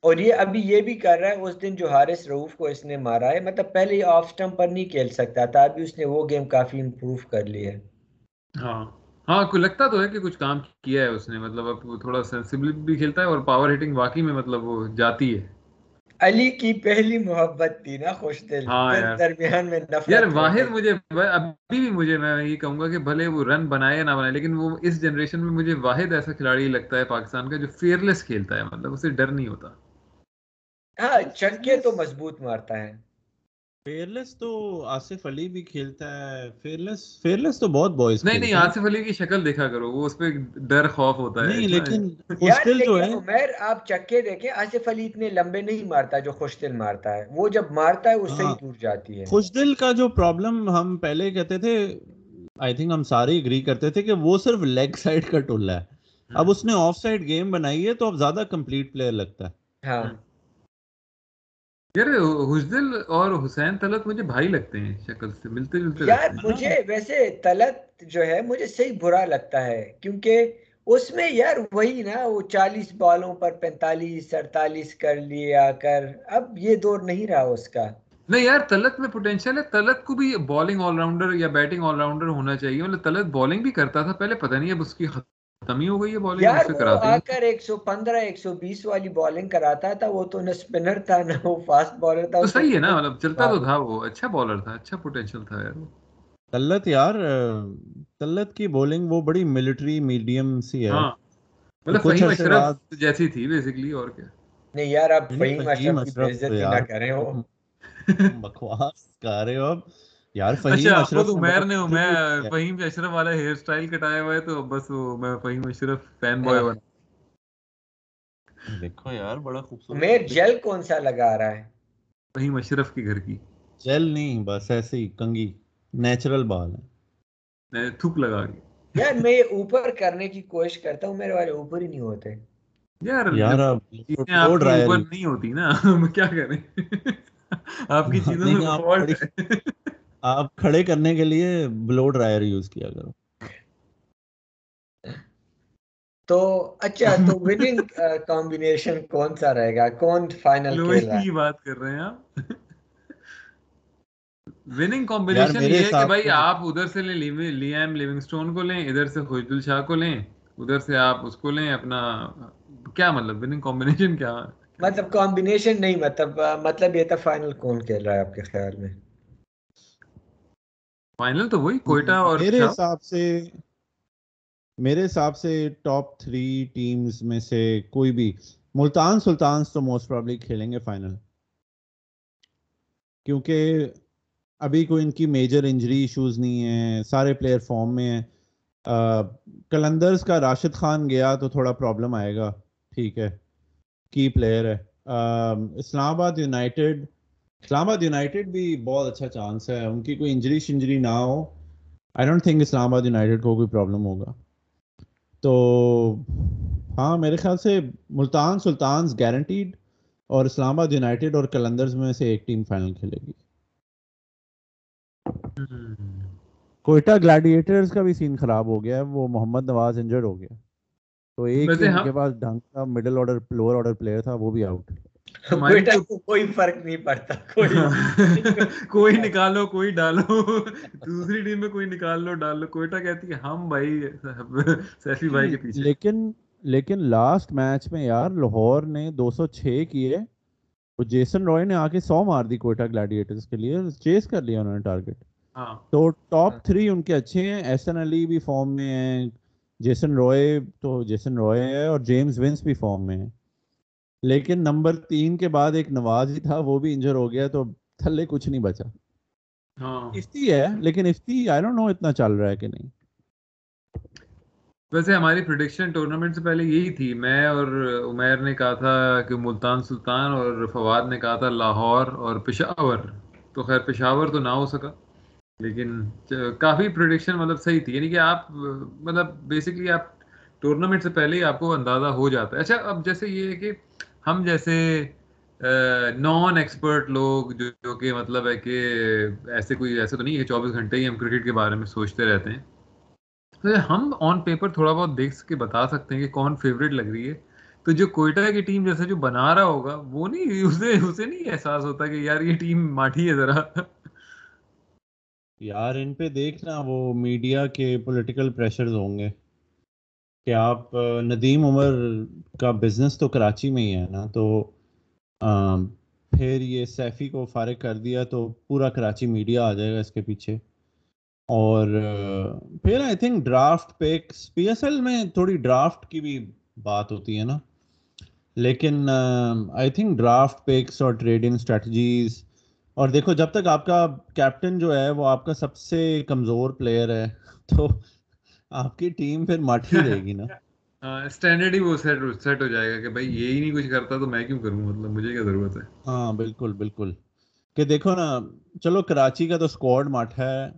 اور یہ ابھی یہ بھی کر رہا ہے اس دن جو حارث روف کو اس نے مارا ہے مطلب پہلے یہ آف سٹمپ پر نہیں کھیل سکتا تھا ابھی اس نے وہ گیم کافی امپروو کر لی ہے۔ ہاں۔ ہاں کوئی لگتا تو ہے کہ کچھ کام کیا ہے اس نے مطلب اب تھوڑا سینسیبل بھی کھیلتا ہے اور پاور ہیٹنگ واقعی میں مطلب وہ جاتی ہے۔ علی کی پہلی محبت تھی نا خوش دل۔ ہاں درمیان میں نفرت یار واحد مجھے ابھی بھی مجھے میں یہ کہوں گا کہ بھلے وہ رن بنائے یا نہ بنائے لیکن وہ اس جنریشن میں مجھے واحد ایسا کھلاڑی لگتا ہے پاکستان کا جو فیئرلیس کھیلتا ہے مطلب اسے ڈر نہیں ہوتا۔ ہاں چنکے تو مضبوط مارتا ہے۔ فیئرلیس تو آصف علی بھی کھیلتا ہے۔ فیئرلیس فیئرلیس تو بہت بوائز نہیں نہیں آصف علی کی شکل دیکھا کرو وہ اس پہ ڈر خوف ہوتا ہے نہیں لیکن خوشدل جو ہے۔ عمر آپ چکے دیکھیں آصف علی اتنے لمبے نہیں مارتا جو خوشدل مارتا ہے۔ وہ جب مارتا ہے اس سے ہی ہاں۔ دور جاتی ہے۔ خوشدل کا جو پرابلم ہم پہلے کہتے تھے آئی تھنک ہم سارے اگری کرتے تھے کہ وہ صرف لیگ سائڈ کا ٹولہ ہے۔ اب اس نے آف سائڈ گیم بنائی ہے تو اب زیادہ کمپلیٹ پلیئر لگتا ہے۔ ہاں۔ یار حسدل اور حسین طلت مجھے بھائی لگتے ہیں شکل سے ملتے جلتے یار مجھے ویسے طلت جو ہے مجھے صحیح برا لگتا ہے کیونکہ اس میں یار وہی نا وہ چالیس بالوں پر پینتالیس اڑتالیس کر لیا کر اب یہ دور نہیں رہا اس کا۔ نہیں یار طلت میں پوٹینشیل ہے۔ طلت کو بھی بالنگ آل راؤنڈر یا بیٹنگ آل راؤنڈر ہونا چاہیے۔ مطلب طلت بالنگ بھی کرتا تھا پہلے پتہ نہیں اب اس کی کمی ہو گئی ہے بالنگ یار وہ آ کر ایک سو پندرہ ایک سو بیس والی بالنگ کراتا تھا وہ تو نہ اسپنر تھا نہ وہ فاسٹ بالر تھا تو صحیح ہے نا مطلب چلتا تو تھا وہ اچھا بالر تھا اچھا پوٹینشیل تھا یار تلت یار تلت کی بولنگ وہ بڑی ملٹری میڈیم سی ہے۔ ہاں۔ مطلب فہیم اشرف جیسی تھی بیسیکلی اور کیا؟ نہیں یار اب فہیم اشرف کی بےعزتی نہ کریں ہو۔ بکواس کر رہے ہو اب یار فہیم اچھا، اشرف عمیر نے میں فہیم اشرف والا ہیئر سٹائل کٹایا ہوا ہے تو بس وہ میں فہیم اشرف فین بوائے بنا دیکھو یار بڑا خوبصورت عمیر جیل کون سا لگا رہا ہے؟ فہیم اشرف کے گھر کی۔ جیل نہیں بس ایسے ہی کنگی نیچرل بال ہے۔ تھوک لگا کے۔ یار میں اوپر کرنے کی کوشش کرتا ہوں میرے والے اوپر ہی نہیں ہوتے۔ یار یار اوپر نہیں ہوتی نا کیا کریں؟ (laughs) آپ کی چیزوں میں آپ کھڑے کرنے کے لیے بلو ڈرائر یوز کیا کرو۔ تو اچھا تو وننگ کمبینیشن (laughs) کون سا رہے گا؟ کون فائنل کھیل رہا ہے؟ کی بات کر رہے ہیں آپ۔ (laughs) وننگ کمبینیشن یہ ہے کہ بھائی آپ ادھر سے لیں لیام لیونگ سٹون کو لیں ادھر سے خوشدل شاہ کو لیں ادھر سے آپ اس کو لیں اپنا کیا مطلب وننگ کمبینیشن کیا؟ مطلب کمبینیشن نہیں مطلب مطلب یہ تھا فائنل کون کھیل رہا ہے آپ کے خیال میں؟ فائنل تو وہی کوئٹہ اور میرے حساب سے میرے حساب سے ٹاپ تھری ٹیمز میں سے کوئی بھی ملتان سلطانز تو موسٹ پرابلی کھیلیں گے فائنل کیونکہ ابھی کوئی ان کی میجر انجری ایشوز نہیں ہیں سارے پلیئر فارم میں ہیں۔ کلندرز کا راشد خان گیا تو تھوڑا پرابلم آئے گا ٹھیک ہے کی پلیئر ہے۔ اسلام آباد یونائٹیڈ اسلام آباد یونائٹیڈ بھی بہت اچھا چانس ہے۔ ان کی کوئی انجری شنجری نہ ہو۔ آئی ڈونٹ تھنک اسلام آباد یونائٹیڈ کو کوئی پرابلم ہوگا۔ تو ہاں میرے خیال سے ملتان سلطانز گارنٹیڈ اور اسلام آباد یونائٹیڈ اور کلندرز میں سے ایک ٹیم فائنل کھیلے گی۔ کوئٹہ گلیڈیٹرز کا بھی سین خراب ہو گیا ہے۔ وہ محمد نواز انجرڈ ہو گیا۔ تو ایک ان کے پاس ڈھنگ کا middle order lower order player تھا وہ بھی آؤٹ کوئی فرق نہیں پڑتا (laughs) کوئی نکالو کوئی ڈالو۔ دوسری ٹیم میں کوئی نکال لو ڈال لو۔ کوئٹہ کہتی ہے ہم بھائی سیفی بھائی کے پیچھے۔ لیکن لیکن لاسٹ میچ میں یار لاہور نے دو سو چھ کیے۔ وہ جیسن رائے نے آ کے سو مار دی کوئٹہ گلیڈیٹرز کے لیے چیز کر لیا انہوں نے ٹارگیٹ ہاں۔ تو ٹاپ تھری ان کے اچھے ہیں۔ ایس این علی بھی فارم میں ہیں۔ جیسن روئے تو جیسن روئے ہے اور جیمز ونس بھی فارم میں ہیں۔ لیکن نمبر تین کے بعد ایک نواز ہی تھا وہ بھی انجر ہو گیا تو تھلے کچھ نہیں بچا۔ ہاں۔ افتی ہے لیکن افتی آئی ڈونٹ نو اتنا چل رہا ہے کہ نہیں۔ ویسے ہماری پریڈکشن ٹورنامنٹ سے پہلے یہی تھی۔ میں اور عمیر نے کہا تھا کہ ملتان سلطان اور فواد نے کہا تھا لاہور اور پشاور۔ تو خیر پشاور تو نہ ہو سکا لیکن کافی پروڈکشن مطلب صحیح تھی۔ یعنی کہ آپ مطلب بیسکلی آپ ٹورنامنٹ سے پہلے ہی آپ کو اندازہ ہو جاتا ہے۔ اچھا اب جیسے یہ ہے کہ ہم جیسے نان ایکسپرٹ لوگ جو جو کہ مطلب ہے کہ ایسے کوئی، ایسے تو نہیں ہے، چوبیس گھنٹے ہی ہم کرکٹ کے بارے میں سوچتے رہتے ہیں۔ تو ہم آن پیپر تھوڑا بہت دیکھ کے بتا سکتے ہیں کہ کون فیوریٹ لگ رہی ہے۔ تو جو کوئٹہ کی ٹیم جیسے جو بنا رہا ہوگا، وہ نہیں، اسے اسے نہیں احساس ہوتا کہ یار یہ ٹیم ماٹھی ہے ذرا۔ یار ان پہ دیکھنا، وہ میڈیا کے پولیٹیکل پریشرز ہوں گے۔ کہ آپ ندیم عمر کا بزنس تو کراچی میں ہی ہے نا، تو پھر یہ سیفی کو فارغ کر دیا تو پورا کراچی میڈیا آ جائے گا اس کے پیچھے۔ اور پھر I think draft picks P S L میں تھوڑی ڈرافٹ کی بھی بات ہوتی ہے نا۔ لیکن آئی تھنک ڈرافٹ پکس اور ٹریڈنگ اسٹریٹجیز اور دیکھو، جب تک آپ کا کیپٹن جو ہے وہ آپ کا سب سے کمزور پلیئر ہے، تو آپ کی ٹیم پھر مٹ ہی رہے گی نا۔ (laughs) اسٹینڈرڈ ہی وہ سیٹ سیٹ ہو جائے گا کہ بھائی یہی نہیں کچھ کرتا تو میں کیوں کروں؟ مطلب مجھے کیا ضرورت ہے؟ ہاں بالکل بالکل۔ کہ دیکھو نا چلو کراچی کا تو اسکواڈ مٹ ہے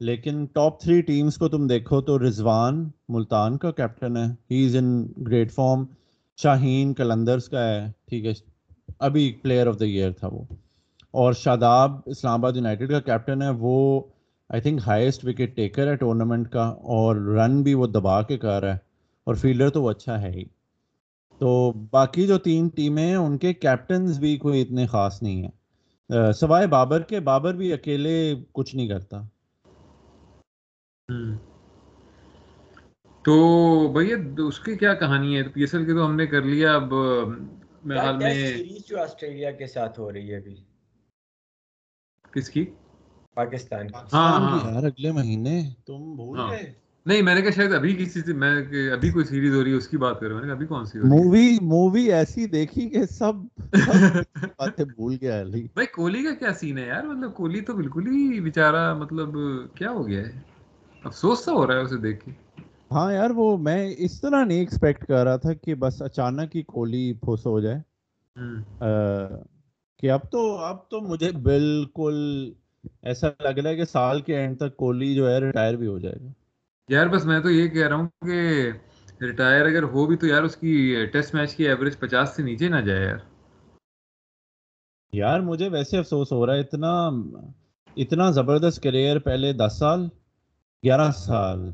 لیکن ٹاپ تھری ٹیمز کو تم دیکھو تو رضوان ملتان کا کیپٹن ہے۔ He is in great form شاہین کلندرس کا ہے ٹھیک ہے۔ ابھی پلیئر آف دا ایئر تھا وہ۔ اور شاداب اسلام آباد یونائٹیڈ کا کیپٹن ہے وہ I think highest wicket taker ہے ٹورنامنٹ کا اور رن بھی وہ دبا کے کر رہا ہے اور فیلڈر تو وہ اچھا ہے ہی۔ تو باقی جو تین ٹیمیں ہیں ان کے کیپٹنز بھی کوئی اتنے خاص نہیں ہیں۔ سوائے بابر کے بابر بھی اکیلے کچھ نہیں کرتا۔ تو بھیا اس کی کیا کہانی ہے؟ پی ایس ایل کی تو ہم نے کر لیا اب میں جو آسٹریلیا کے ساتھ ہو رہی ہے ابھی۔ کس کی؟ پاکستان ہاں ہاں۔ یار اگلے مہینے۔ تم بھول ہاں۔ گئے؟ نہیں میں نے کہا شاید ابھی کسی سے میں ابھی کوئی سیریز ہو رہی ہے اس کی بات کر رہا ہوں۔ میں نے ابھی کون سی مووی مووی ایسی دیکھی کہ سب (laughs) باتیں بھول گیا علی۔ بھائی کوہلی کا کیا سین ہے یار؟ مطلب کوہلی تو بالکل ہی بیچارہ مطلب کیا ہو گیا ہے؟ افسوس تو ہو رہا ہے اسے دیکھ کے۔ ہاں یار وہ میں اس طرح نہیں ایکسپیکٹ کر رہا تھا کہ بس اچانک ہی کوہلی پھوس ہو جائے۔ کہ اب تو اب تو مجھے بالکل ایسا لگ رہا ہے کہ سال کے اینڈ تک کوہلی جو ہے ریٹائر بھی ہو جائے گا۔ یار بس میں تو یہ کہہ رہا ہوں کہ ریٹائر اگر ہو بھی تو یار اس کی ٹیسٹ میچ کی ایوریج پچاس سے نیچے نہ جائے یار۔ یار مجھے ویسے افسوس ہو رہا ہے اتنا اتنا زبردست کریئر پہلے دس سال گیارہ سال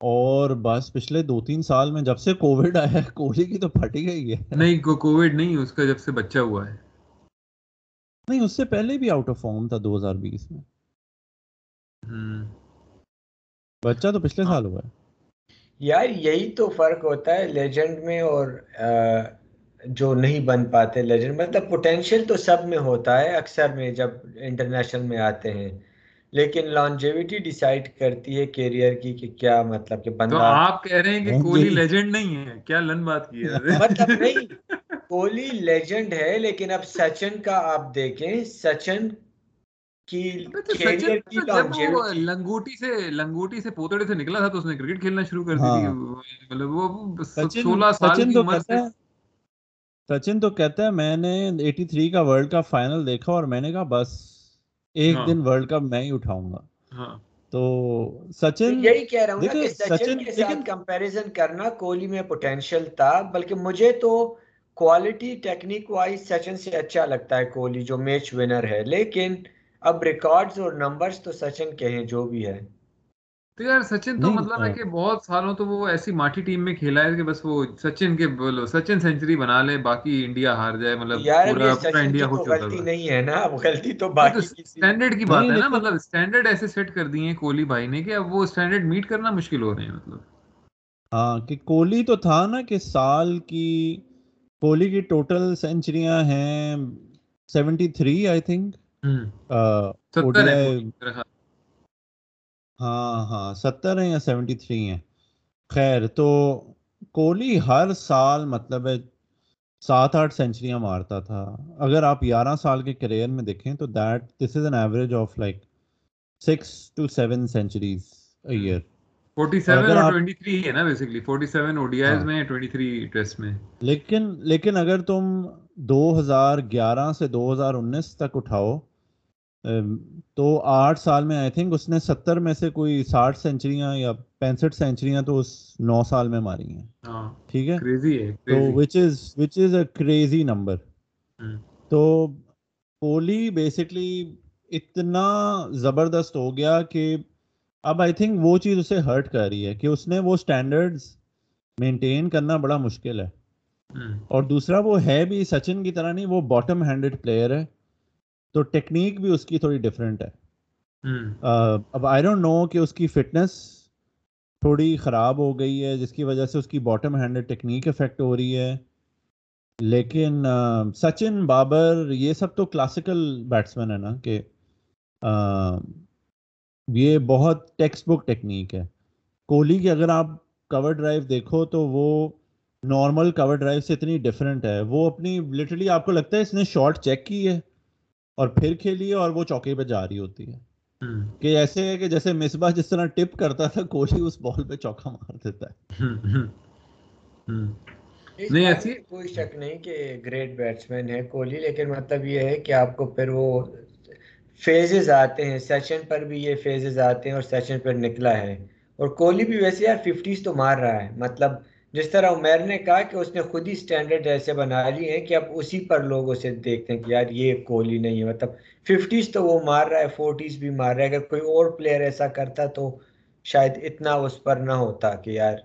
اور بس پچھلے دو تین سال میں جب سے کووڈ آیا ہے کوہلی کی تو پھٹی گئی ہے۔ نہیں کووڈ نہیں اس کا جب سے بچہ ہوا ہے۔ نہیں اس سے پہلے بھی آؤٹ آف فارم تھا دو ہزار بیس میں۔ بچہ تو پچھلے سال ہوا ہے۔ یار یہی تو فرق ہوتا ہے لیجنڈ میں اور جو نہیں بن پاتے لیجنڈ مطلب پوٹینشیل تو سب میں ہوتا ہے اکثر میں جب انٹرنیشنل میں آتے ہیں۔ لیکن لانجیوٹی ڈیسائیڈ کرتی ہے کیریئر کی کہ کیا مطلب کہ بندہ تو آپ کہہ رہے ہیں کہ کوہلی لیجنڈ نہیں ہے۔ کیا لن بات کی ہے؟ مطلب نہیں۔ کوہلی لیجنڈ ہے لیکن اب سچن کا آپ دیکھیں سچن کی لنگوٹی سے لنگوٹی سے پوتڑے سے نکلا تھا تو اس نے کرکٹ کھیلنا شروع کر دی ہاں۔ مطلب وہ سولہ سال کی عمر سے سچن تو کہتا ہے میں نے ایٹی تھری کا ورلڈ کپ فائنل دیکھا اور میں نے کہا بس ایک ہاں۔ دن ورلڈ کپ میں ہی اٹھاؤں گا ہاں۔ تو سچن یہی کہہ رہا ہوں کہ سچن کے ساتھ کمپیریزن کرنا کوہلی میں پوٹینشیل تھا بلکہ مجھے تو کوالٹی ٹیکنیک وائز سچن سے اچھا لگتا ہے کوہلی جو میچ ونر ہے۔ لیکن اب ریکارڈز اور نمبرز تو سچن کے ہیں جو بھی ہے۔ تو یار سچن تو مطلب ہے کہ بہت سالوں تو وہ ایسی ماٹھی ٹیم میں کھیلا ہے کہ بس وہ سچن کے بولو سچن سینچری بنا لے باقی انڈیا ہار جائے۔ مطلب پورا پورا انڈیا خوش ہوتا غلطی نہیں ہے نا۔ غلطی تو باقی سٹینڈرڈ کی بات ہے نا۔ مطلب سٹینڈرڈ ایسے سیٹ کر دیے ہیں کوہلی بھائی نے کہ اب وہ سٹینڈرڈ میٹ کرنا مشکل ہو رہے ہیں۔ مطلب ہاں کہ کوہلی تو تھا نا کہ سال کی کوہلی کی ٹوٹل سینچریاں ہیں سیونٹی تھری آئی تھنک ہاں ہاں ستر ہیں یا سیونٹی تھری ہیں خیر تو کوہلی ہر سال مطلب ہے سات آٹھ سینچریاں مارتا تھا اگر آپ گیارہ سال کے کریئر میں دیکھیں تو that this is an average of like six two seven centuries year لیکن لیکن اگر تم دو ہزار گیارہ سے دو ہزار انیس تک اٹھاؤ تو آٹھ سال میں آئی تھنک اس نے ستر میں سے کوئی ساٹھ سینچریاں یا پینسٹھ سینچریاں تو اس نو سال میں ماری ہیں۔ ہاں، ٹھیک ہے؟ تو وچ از وچ از اے کریزی نمبر تو کوہلی بیسکلی اتنا زبردست ہو گیا کہ اب آئی تھنک وہ چیز اسے ہرٹ کر رہی ہے کہ اس نے وہ اسٹینڈرڈ مینٹین کرنا بڑا مشکل ہے۔ اور دوسرا وہ ہے بھی سچن کی طرح نہیں وہ باٹم ہینڈڈ پلیئر ہے۔ تو ٹیکنیک بھی اس کی تھوڑی ڈفرینٹ ہے۔ اب آئی ڈونٹ نو کہ اس کی فٹنس تھوڑی خراب ہو گئی ہے جس کی وجہ سے اس کی باٹم ہینڈ ٹیکنیک افیکٹ ہو رہی ہے۔ لیکن سچن بابر یہ سب تو کلاسیکل بیٹسمین ہے نا کہ یہ بہت ٹیکسٹ بک ٹیکنیک ہے۔ کوہلی کی اگر آپ کور ڈرائیو دیکھو تو وہ نارمل کور ڈرائیو سے اتنی ڈفرینٹ ہے۔ وہ اپنی لٹرلی آپ کو لگتا ہے اس نے شارٹ چیک کی ہے اور پھر کھیلی ہے اور وہ چوکے پہ جا رہی ہوتی ہے۔ کہ ایسے ہے کہ جیسے مصباح جس طرح ٹپ کرتا تھا کوہلی اس بال پہ چوکا مار دیتا ہے۔ نہیں ایسی کوئی شک نہیں کہ گریٹ بیٹسمین ہے کوہلی لیکن مطلب یہ ہے کہ آپ کو پھر وہ فیزز آتے ہیں سیشن پر بھی یہ فیزز آتے ہیں اور سیشن پر نکلا ہے اور کوہلی بھی ویسے یار ففٹیز تو مار رہا ہے مطلب جس طرح عمیر نے کہا کہ اس نے خود ہی سٹینڈرڈ ایسے بنا لی ہیں کہ اب اسی پر لوگ اسے دیکھتے ہیں کہ یار یہ کوہلی نہیں ہے مطلب ففٹیز تو وہ مار رہا ہے فورٹیز بھی مار رہا ہے اگر کوئی اور پلیئر ایسا کرتا تو شاید اتنا اس پر نہ ہوتا کہ یار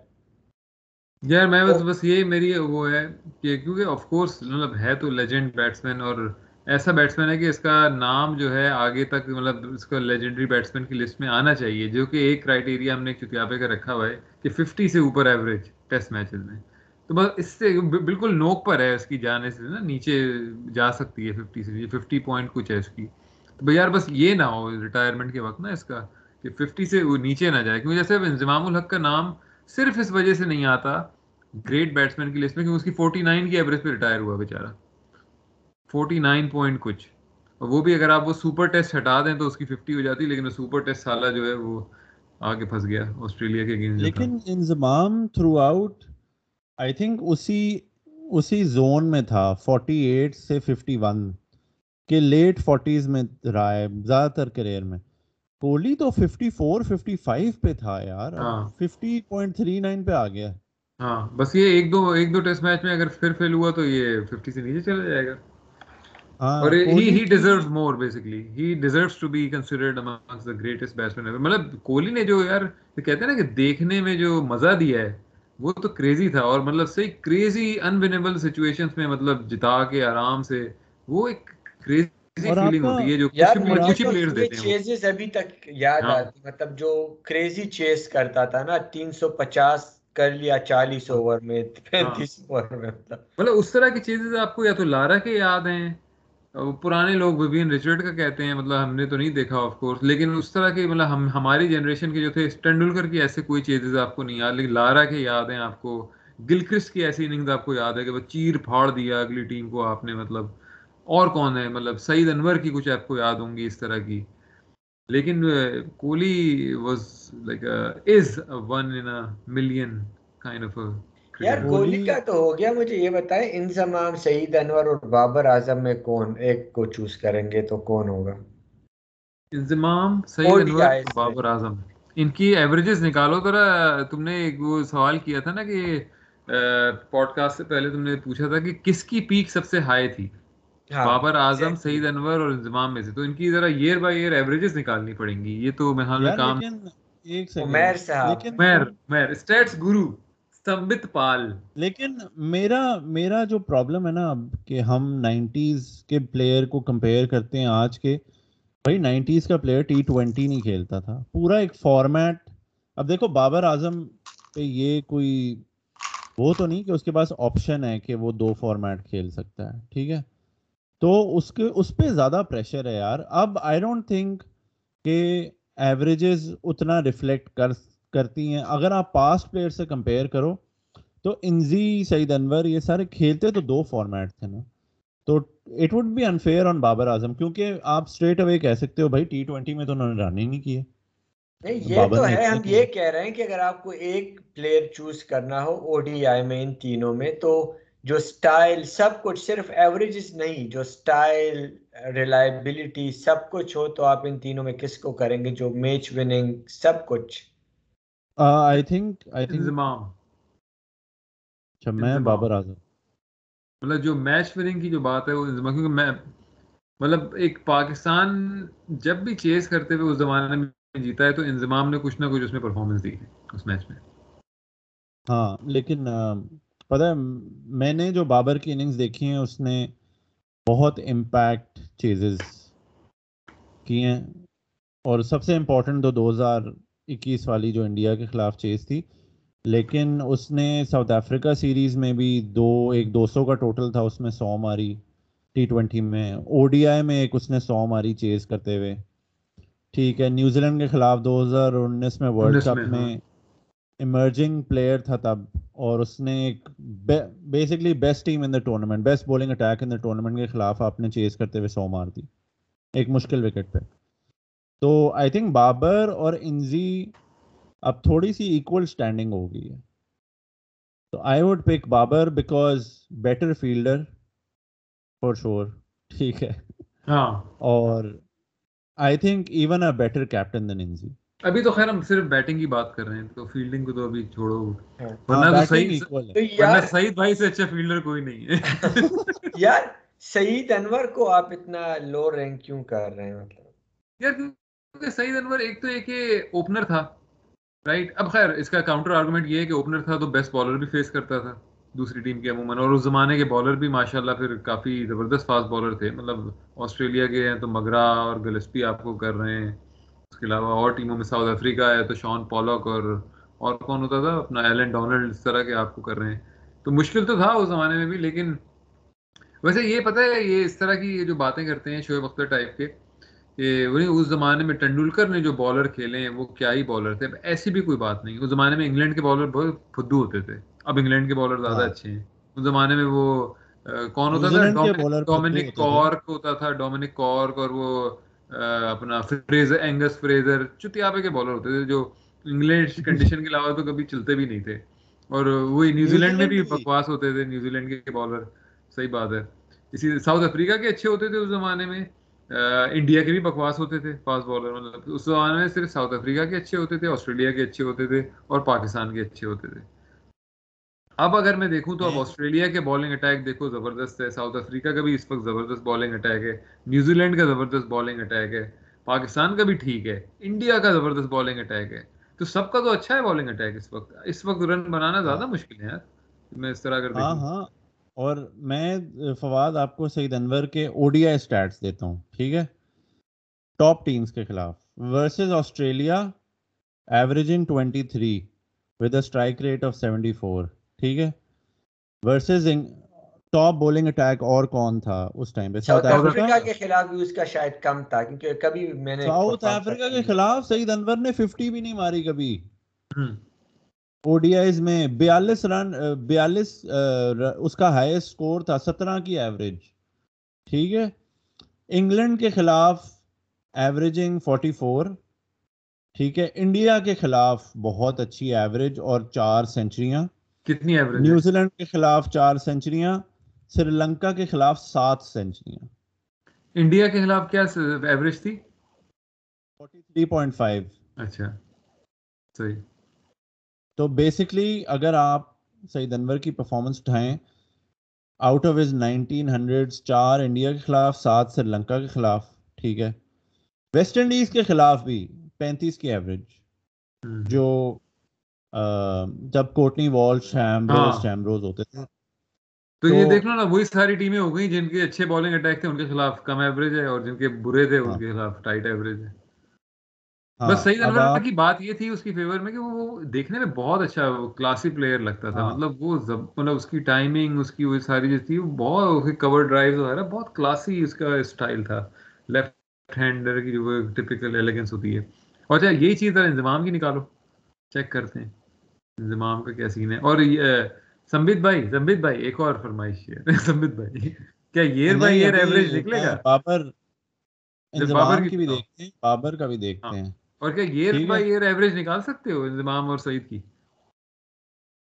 یار میں بس بس یہی میری وہ ہے کہ کیونکہ آف کورس مطلب ہے تو لیجنڈ بیٹسمین اور ایسا بیٹسمین ہے کہ اس کا نام جو ہے آگے تک مطلب اس کا لیجنڈری بیٹسمین کی لسٹ میں آنا چاہیے، جو کہ ایک کرائٹیریا ہم نے چتیاپے کا رکھا ہوا ہے کہ ففٹی سے اوپر ایوریج ٹیسٹ میچز میں۔ تو بس اس سے بالکل نوک پر ہے اس کی جانے سے نا نیچے جا سکتی ہے ففٹی سے ففٹی پوائنٹ کچھ ہے اس کی۔ تو بھائی یار بس یہ نہ ہو ریٹائرمنٹ کے وقت نا اس کا، کہ ففٹی سے نیچے نہ جائے۔ کیونکہ جیسے انضمام الحق کا نام صرف اس وجہ سے نہیں آتا گریٹ بیٹسمین کی لسٹ میں، کیونکہ اس کی فورٹی نائن کی ایوریج پہ ریٹائر ہوا بیچارہ۔ فورٹی نائن پوائنٹ کچھ۔ اور وہ بھی اگر آپ وہ سپر ٹیسٹ ہٹا دیں تو اس کی ففٹی ہو جاتی لیکن سپر ٹیسٹ سالہ جو ہے وہ آگے پھنس گیا آسٹریلیا کے اگینسٹ لیکن Inzamam throughout I think اسی اسی زون میں تھا فورٹی ایٹ سے ففٹی ون کے لیٹ فورٹیز میں رہا ہے زیادہ تر کریئر میں۔ کوہلی تو ففٹی فور ففٹی فائیو پہ تھا یار ففٹی پوائنٹ تھری نائن پہ آ گیا۔ ہاں بس یہ ایک دو ایک دو ٹیسٹ میچ میں اگر پھر فیل ہوا تو یہ ففٹی سے نیچے چلا جائے گا۔ ہاں، اور he he deserves more basically he deserves to be considered amongst the greatest batsman ever مطلب کوہلی نے جو یار کہتے ہیں نا کہ دیکھنے میں جو مزہ دیا ہے وہ تو کریزی تھا۔ اور مطلب صحیح کریزی انونیبل سچویشنز میں مطلب جتا کے آرام سے وہ ایک کریزی فیلنگ ہوتی ہے جو کچھ ہی پلیئرز دیتے ہیں۔ چیزز ابھی تک یاد ہاں۔ آتی مطلب جو کریزی چیز کرتا تھا نا تین سو پچاس کر لیا چالیس اوور میں پینتیس اوور میں مطلب۔ مطلب اس طرح کی چیزیں آپ کو یا تو لارا کے یاد ہیں پرانے لوگ ووین رچرڈ کا کہتے ہیں مطلب ہم نے تو نہیں دیکھا آف کورس لیکن اس طرح کے مطلب ہم، ہماری جنریشن کے جو تھے ٹینڈولکر کی ایسے کوئی چیزز آپ کو نہیں یاد، لیکن لارا کے یاد ہیں آپ کو، گلکرس کی ایسی اننگز آپ کو یاد ہے کہ وہ چیر پھاڑ دیا اگلی ٹیم کو آپ نے مطلب اور کون ہے؟ مطلب سعید انور کی کچھ آپ کو یاد ہوں گی اس طرح کی۔ لیکن Kohli was like is one in million kind of یار کوہلی کا تو ہو گیا مجھے یہ بتائے انضمام سعید انور اور بابر اعظم میں کون ایک کو چوز کریں گے تو کون ہوگا؟ انضمام سعید انور بابر اعظم۔ ان کی ایوریجز نکالو ذرا تم نے ایک وہ سوال کیا تھا نا کہ پوڈ کاسٹ سے پہلے تم نے پوچھا تھا کہ کس کی پیک سب سے ہائی تھی؟ ہاں، بابر اعظم سعید انور اور انضمام میں سے۔ تو ان کی ذرا ایئر بائی ایئر ایوریجز نکالنی پڑیں گی۔ یہ تو میں حال میں کام عمیر صاحب۔ عمیر عمیر اسٹیٹس گرو سمبت پال۔ لیکن میرا میرا جو پرابلم ہے نا کہ ہم نائنٹیز کے پلیئر کو کمپیئر کرتے ہیں آج کے، بھائی نائنٹیز کا پلیئر ٹی ٹوینٹی نہیں کھیلتا تھا۔ پورا ایک فارمیٹ اب دیکھو بابر اعظم پہ یہ کوئی، وہ تو نہیں کہ اس کے پاس آپشن ہے کہ وہ دو فارمیٹ کھیل سکتا ہے، ٹھیک ہے؟ تو اس کے، اس پہ زیادہ پریشر ہے یار۔ اب آئی ڈونٹ تھنک کہ ایوریجز اتنا ریفلیکٹ کر کرتی ہیں۔ اگر آپ پاسٹ پلیئر سے کمپیئر کرو تو انزی سعید انور یہ سارے کھیلتے تو دو فارمیٹ تھے نا۔ تو it would be unfair on Babar Azam کیونکہ آپ اسٹریٹ اوے کہہ سکتے ہو بھائی ٹی ٹوینٹی میں تو انہوں نے رن ہی نہیں کیے۔ یہ تو ہے ہم یہ کہہ رہے ہیں کہ اگر آپ کو ایک پلیئر چوز کرنا ہو او ڈی آئی میں ان تینوں میں تو جو سٹائل سب کچھ صرف ایوریجز نہیں جو سٹائل ریلائبلٹی سب کچھ ہو تو آپ ان تینوں میں کس کو کریں گے؟ جو میچ وننگ سب کچھ۔ آئی تھنک آئی تھنک انضمام اچھا میں بابر اعظم۔ مطلب جو میچ وننگ کی جو بات ہے وہ انضمام کیونکہ میں مطلب ایک پاکستان جب بھی چیز کرتے ہوئے اس زمانے میں جیتا ہے تو انضمام نے کچھ نہ کچھ اس میں پرفارمنس دی ہے اس میچ میں۔ ہاں لیکن پتہ ہے میں نے جو بابر کی اننگز دیکھی ہیں اس نے بہت امپیکٹ چیزز کی ہیں۔ اور سب سے امپورٹنٹ تو دو ہزار اکیس والی جو انڈیا کے خلاف چیز تھی لیکن اس نے ساؤتھ افریقہ سیریز میں بھی دو ایک دو سو کا ٹوٹل تھا اس میں سو ماری ٹی ٹوینٹی میں۔ او ڈی آئی میں ایک اس نے سو ماری چیز کرتے ہوئے۔ ٹھیک ہے نیوزی لینڈ کے خلاف دو ہزار انیس میں ورلڈ کپ میں ایمرجنگ ہاں۔ پلیئر تھا تب اور اس نے ایک basically best team in the tournament best bowling attack in the tournament کے خلاف آپ نے چیز کرتے ہوئے سو مار دی۔ ایک مشکل وکٹ پہ۔ تو آئی تھنک بابر اور انزی اب تھوڑی سی ایکول اسٹینڈنگ ہو گئی ہے۔ تو I would pick Babar because better fielder for sure ٹھیک ہے۔ ہاں۔ اور I think even a better captain than Inzi. ابھی تو خیر ہم صرف بیٹنگ کی بات کر رہے ہیں تو فیلڈنگ کو تو ابھی چھوڑو۔ ہاں۔ ورنہ تو صحیح ورنہ سعید بھائی سے اچھا فیلڈر کوئی نہیں ہے۔ (laughs) یار سعید انور کو آپ اتنا لو رینک کیوں کر رہے ہیں؟ مطلب یار کیونکہ سعید انور ایک تو ایک اوپنر تھا رائٹ اب خیر، اس کا کاؤنٹر آرگومنٹ یہ ہے کہ اوپنر تھا تو بیسٹ بالر بھی فیس کرتا تھا، دوسری ٹیم کے عموماً، اور اس زمانے کے بالر بھی ماشاء اللہ پھر کافی زبردست فاسٹ بالر تھے۔ مطلب آسٹریلیا کے ہیں تو مگرا اور گلسپی آپ کو کر رہے ہیں۔ اس کے علاوہ اور ٹیموں میں ساؤتھ افریقہ ہے تو شان پالک اور اور کون ہوتا تھا؟ اپنا ایلن ڈونلڈ اس طرح کے آپ کو کر رہے ہیں۔ تو مشکل تو تھا اس زمانے میں بھی، لیکن ویسے یہ پتہ ہے، یہ اس طرح کی جو باتیں کرتے ہیں شعیب اختر ٹائپ کے اس زمانے میں ٹنڈولکر نے جو بالر کھیلے ہیں وہ کیا ہی بالر تھے؟ ایسی بھی کوئی بات نہیں۔ اس زمانے میں انگلینڈ کے بالر بہت فدو ہوتے تھے۔ اب انگلینڈ کے بالر زیادہ ہاں۔ اچھے ہیں۔ اس زمانے میں وہ کون ہوتا تھا؟ ڈومینک کارک ہوتا تھا۔ ڈومینک کارک اور وہ اپنا فریزر اینگس فریزر چتیابے کے بالر ہوتے تھے جو انگلینڈ کنڈیشن کے علاوہ تو کبھی چلتے بھی نہیں تھے۔ اور وہی نیوزی لینڈ میں بھی بکواس ہوتے تھے۔ نیوزی لینڈ کے بالر صحیح بات ہے۔ اسی ساؤتھ افریقہ کے اچھے ہوتے تھے اس زمانے میں۔ انڈیا کے بھی بکواس ہوتے تھے فاسٹ بالر مطلب اس زمانے میں صرف ساؤتھ افریقہ کے اچھے ہوتے تھے آسٹریلیا کے اچھے ہوتے تھے اور پاکستان کے اچھے ہوتے تھے۔ اب اگر میں دیکھوں تو اب آسٹریلیا کے بالنگ اٹیک دیکھو زبردست ہے ساؤتھ افریقہ کا بھی اس وقت زبردست بالنگ اٹیک ہے نیوزی لینڈ کا زبردست بالنگ اٹیک ہے پاکستان کا بھی ٹھیک ہے انڈیا کا زبردست بالنگ اٹیک ہے۔ تو سب کا تو اچھا ہے بالنگ اٹیک اس وقت۔ اس وقت رن بنانا زیادہ مشکل ہے یار۔ میں اس طرح اگر ہاں ہاں۔ اور میں فواد آپ کو سعید انور کے او ڈی آئی اسٹیٹس دیتا ہوں ٹھیک ہے؟ ٹاپ ٹیمز کے خلاف versus Australia averaging twenty three with a strike rate of seventy four ٹھیک ہے؟ ورسز ٹاپ بولنگ اٹیک اور کون تھا اس ٹائم پہ؟ ساؤتھ افریقہ کے خلاف بھی اس کا شاید کم تھا کیونکہ کبھی میں نے ساؤتھ افریقہ کے خلاف سعید انور نے 50 بھی نہیں ماری کبھی۔ او ڈی آئیز میں بیالیس رن بیالیس اس کا ہائیسٹ سکور تھا سترہ کی ایوریج ٹھیک ہے؟ انگلینڈ کے خلاف ایوریجنگ فورٹی فور ٹھیک ہے؟ انڈیا کے خلاف بہت اچھی ایوریج اور چار سینچریاں کتنی ایوریج نیوزی لینڈ کے خلاف چار سینچریاں سری لنکا کے خلاف سات سینچریاں انڈیا کے خلاف کیا ایوریج تھی؟ اچھا صحیح۔ تو بیسکلی اگر آپ سعید انور کی پرفارمنس اٹھائیں out of is nineteen hundred چار انڈیا کے خلاف سات سری لنکا کے خلاف ٹھیک ہے۔ ویسٹ انڈیز کے خلاف بھی پینتیس کی ایوریج جو جب کوٹنی وال شیمروز شیمروز ہوتے تھے۔ تو یہ دیکھ لو نا وہی ساری ٹیمیں ہو گئی جن کے اچھے بالنگ اٹیک تھے ان کے خلاف کم ایوریج ہے اور جن کے برے تھے ان کے خلاف ٹائٹ ایوریج ہے۔ بس صحیح انور کی بات یہ تھی اس کی فیور میں کہ وہ دیکھنے میں بہت اچھا کلاسی پلیئر لگتا تھا۔ مطلب وہ مطلب اس کی ٹائمنگ اس کی وہ ساری چیز تھی وہ بہت کور ڈرائیو وغیرہ بہت کلاسی اس کا اسٹائل تھا۔ لیفٹ ہینڈر کی جو ٹپیکل ایلیگنس ہوتی ہے۔ اور اچھا یہی چیز ذرا انضمام کی نکالو۔ چیک کرتے ہیں۔ انضمام کا کیا سین ہے۔ اور سمبت بھائی سمبت بھائی ایک اور فرمائش ہے۔ (laughs) سمبت بھائی۔ کیا ایئر بائی ایئر ایوریج نکلے گا؟ بابر انضمام کی بھی دیکھتے ہیں بابر کا بھی دیکھتے ہیں۔ اور کیا بائی ایئر ایوریج نکال سکتے ہو انضمام اور سعید کی؟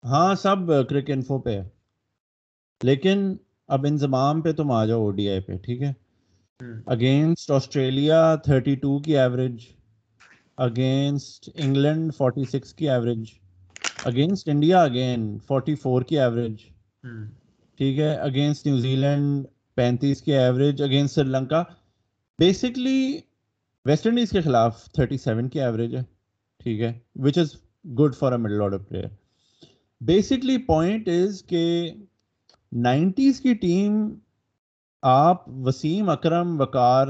ہاں سب کرک انفو پہ ہے۔ لیکن اب انضمام پہ تم آ جاؤ او ڈی آئی پہ ٹھیک ہے؟ اگینسٹ آسٹریلیا 32 کی ایوریج اگینسٹ انگلینڈ 46 کی ایوریج اگینسٹ انڈیا اگین 44 کی ایوریج ٹھیک ہے؟ اگینسٹ نیوزی لینڈ پینتیس کی average against Sri Lanka basically West Indies کے خلاف 37 کی ایوریج ہے ٹھیک ہے which is good for a middle order player basically point is کہ نائنٹیز کی ٹیم آپ وسیم اکرم وقار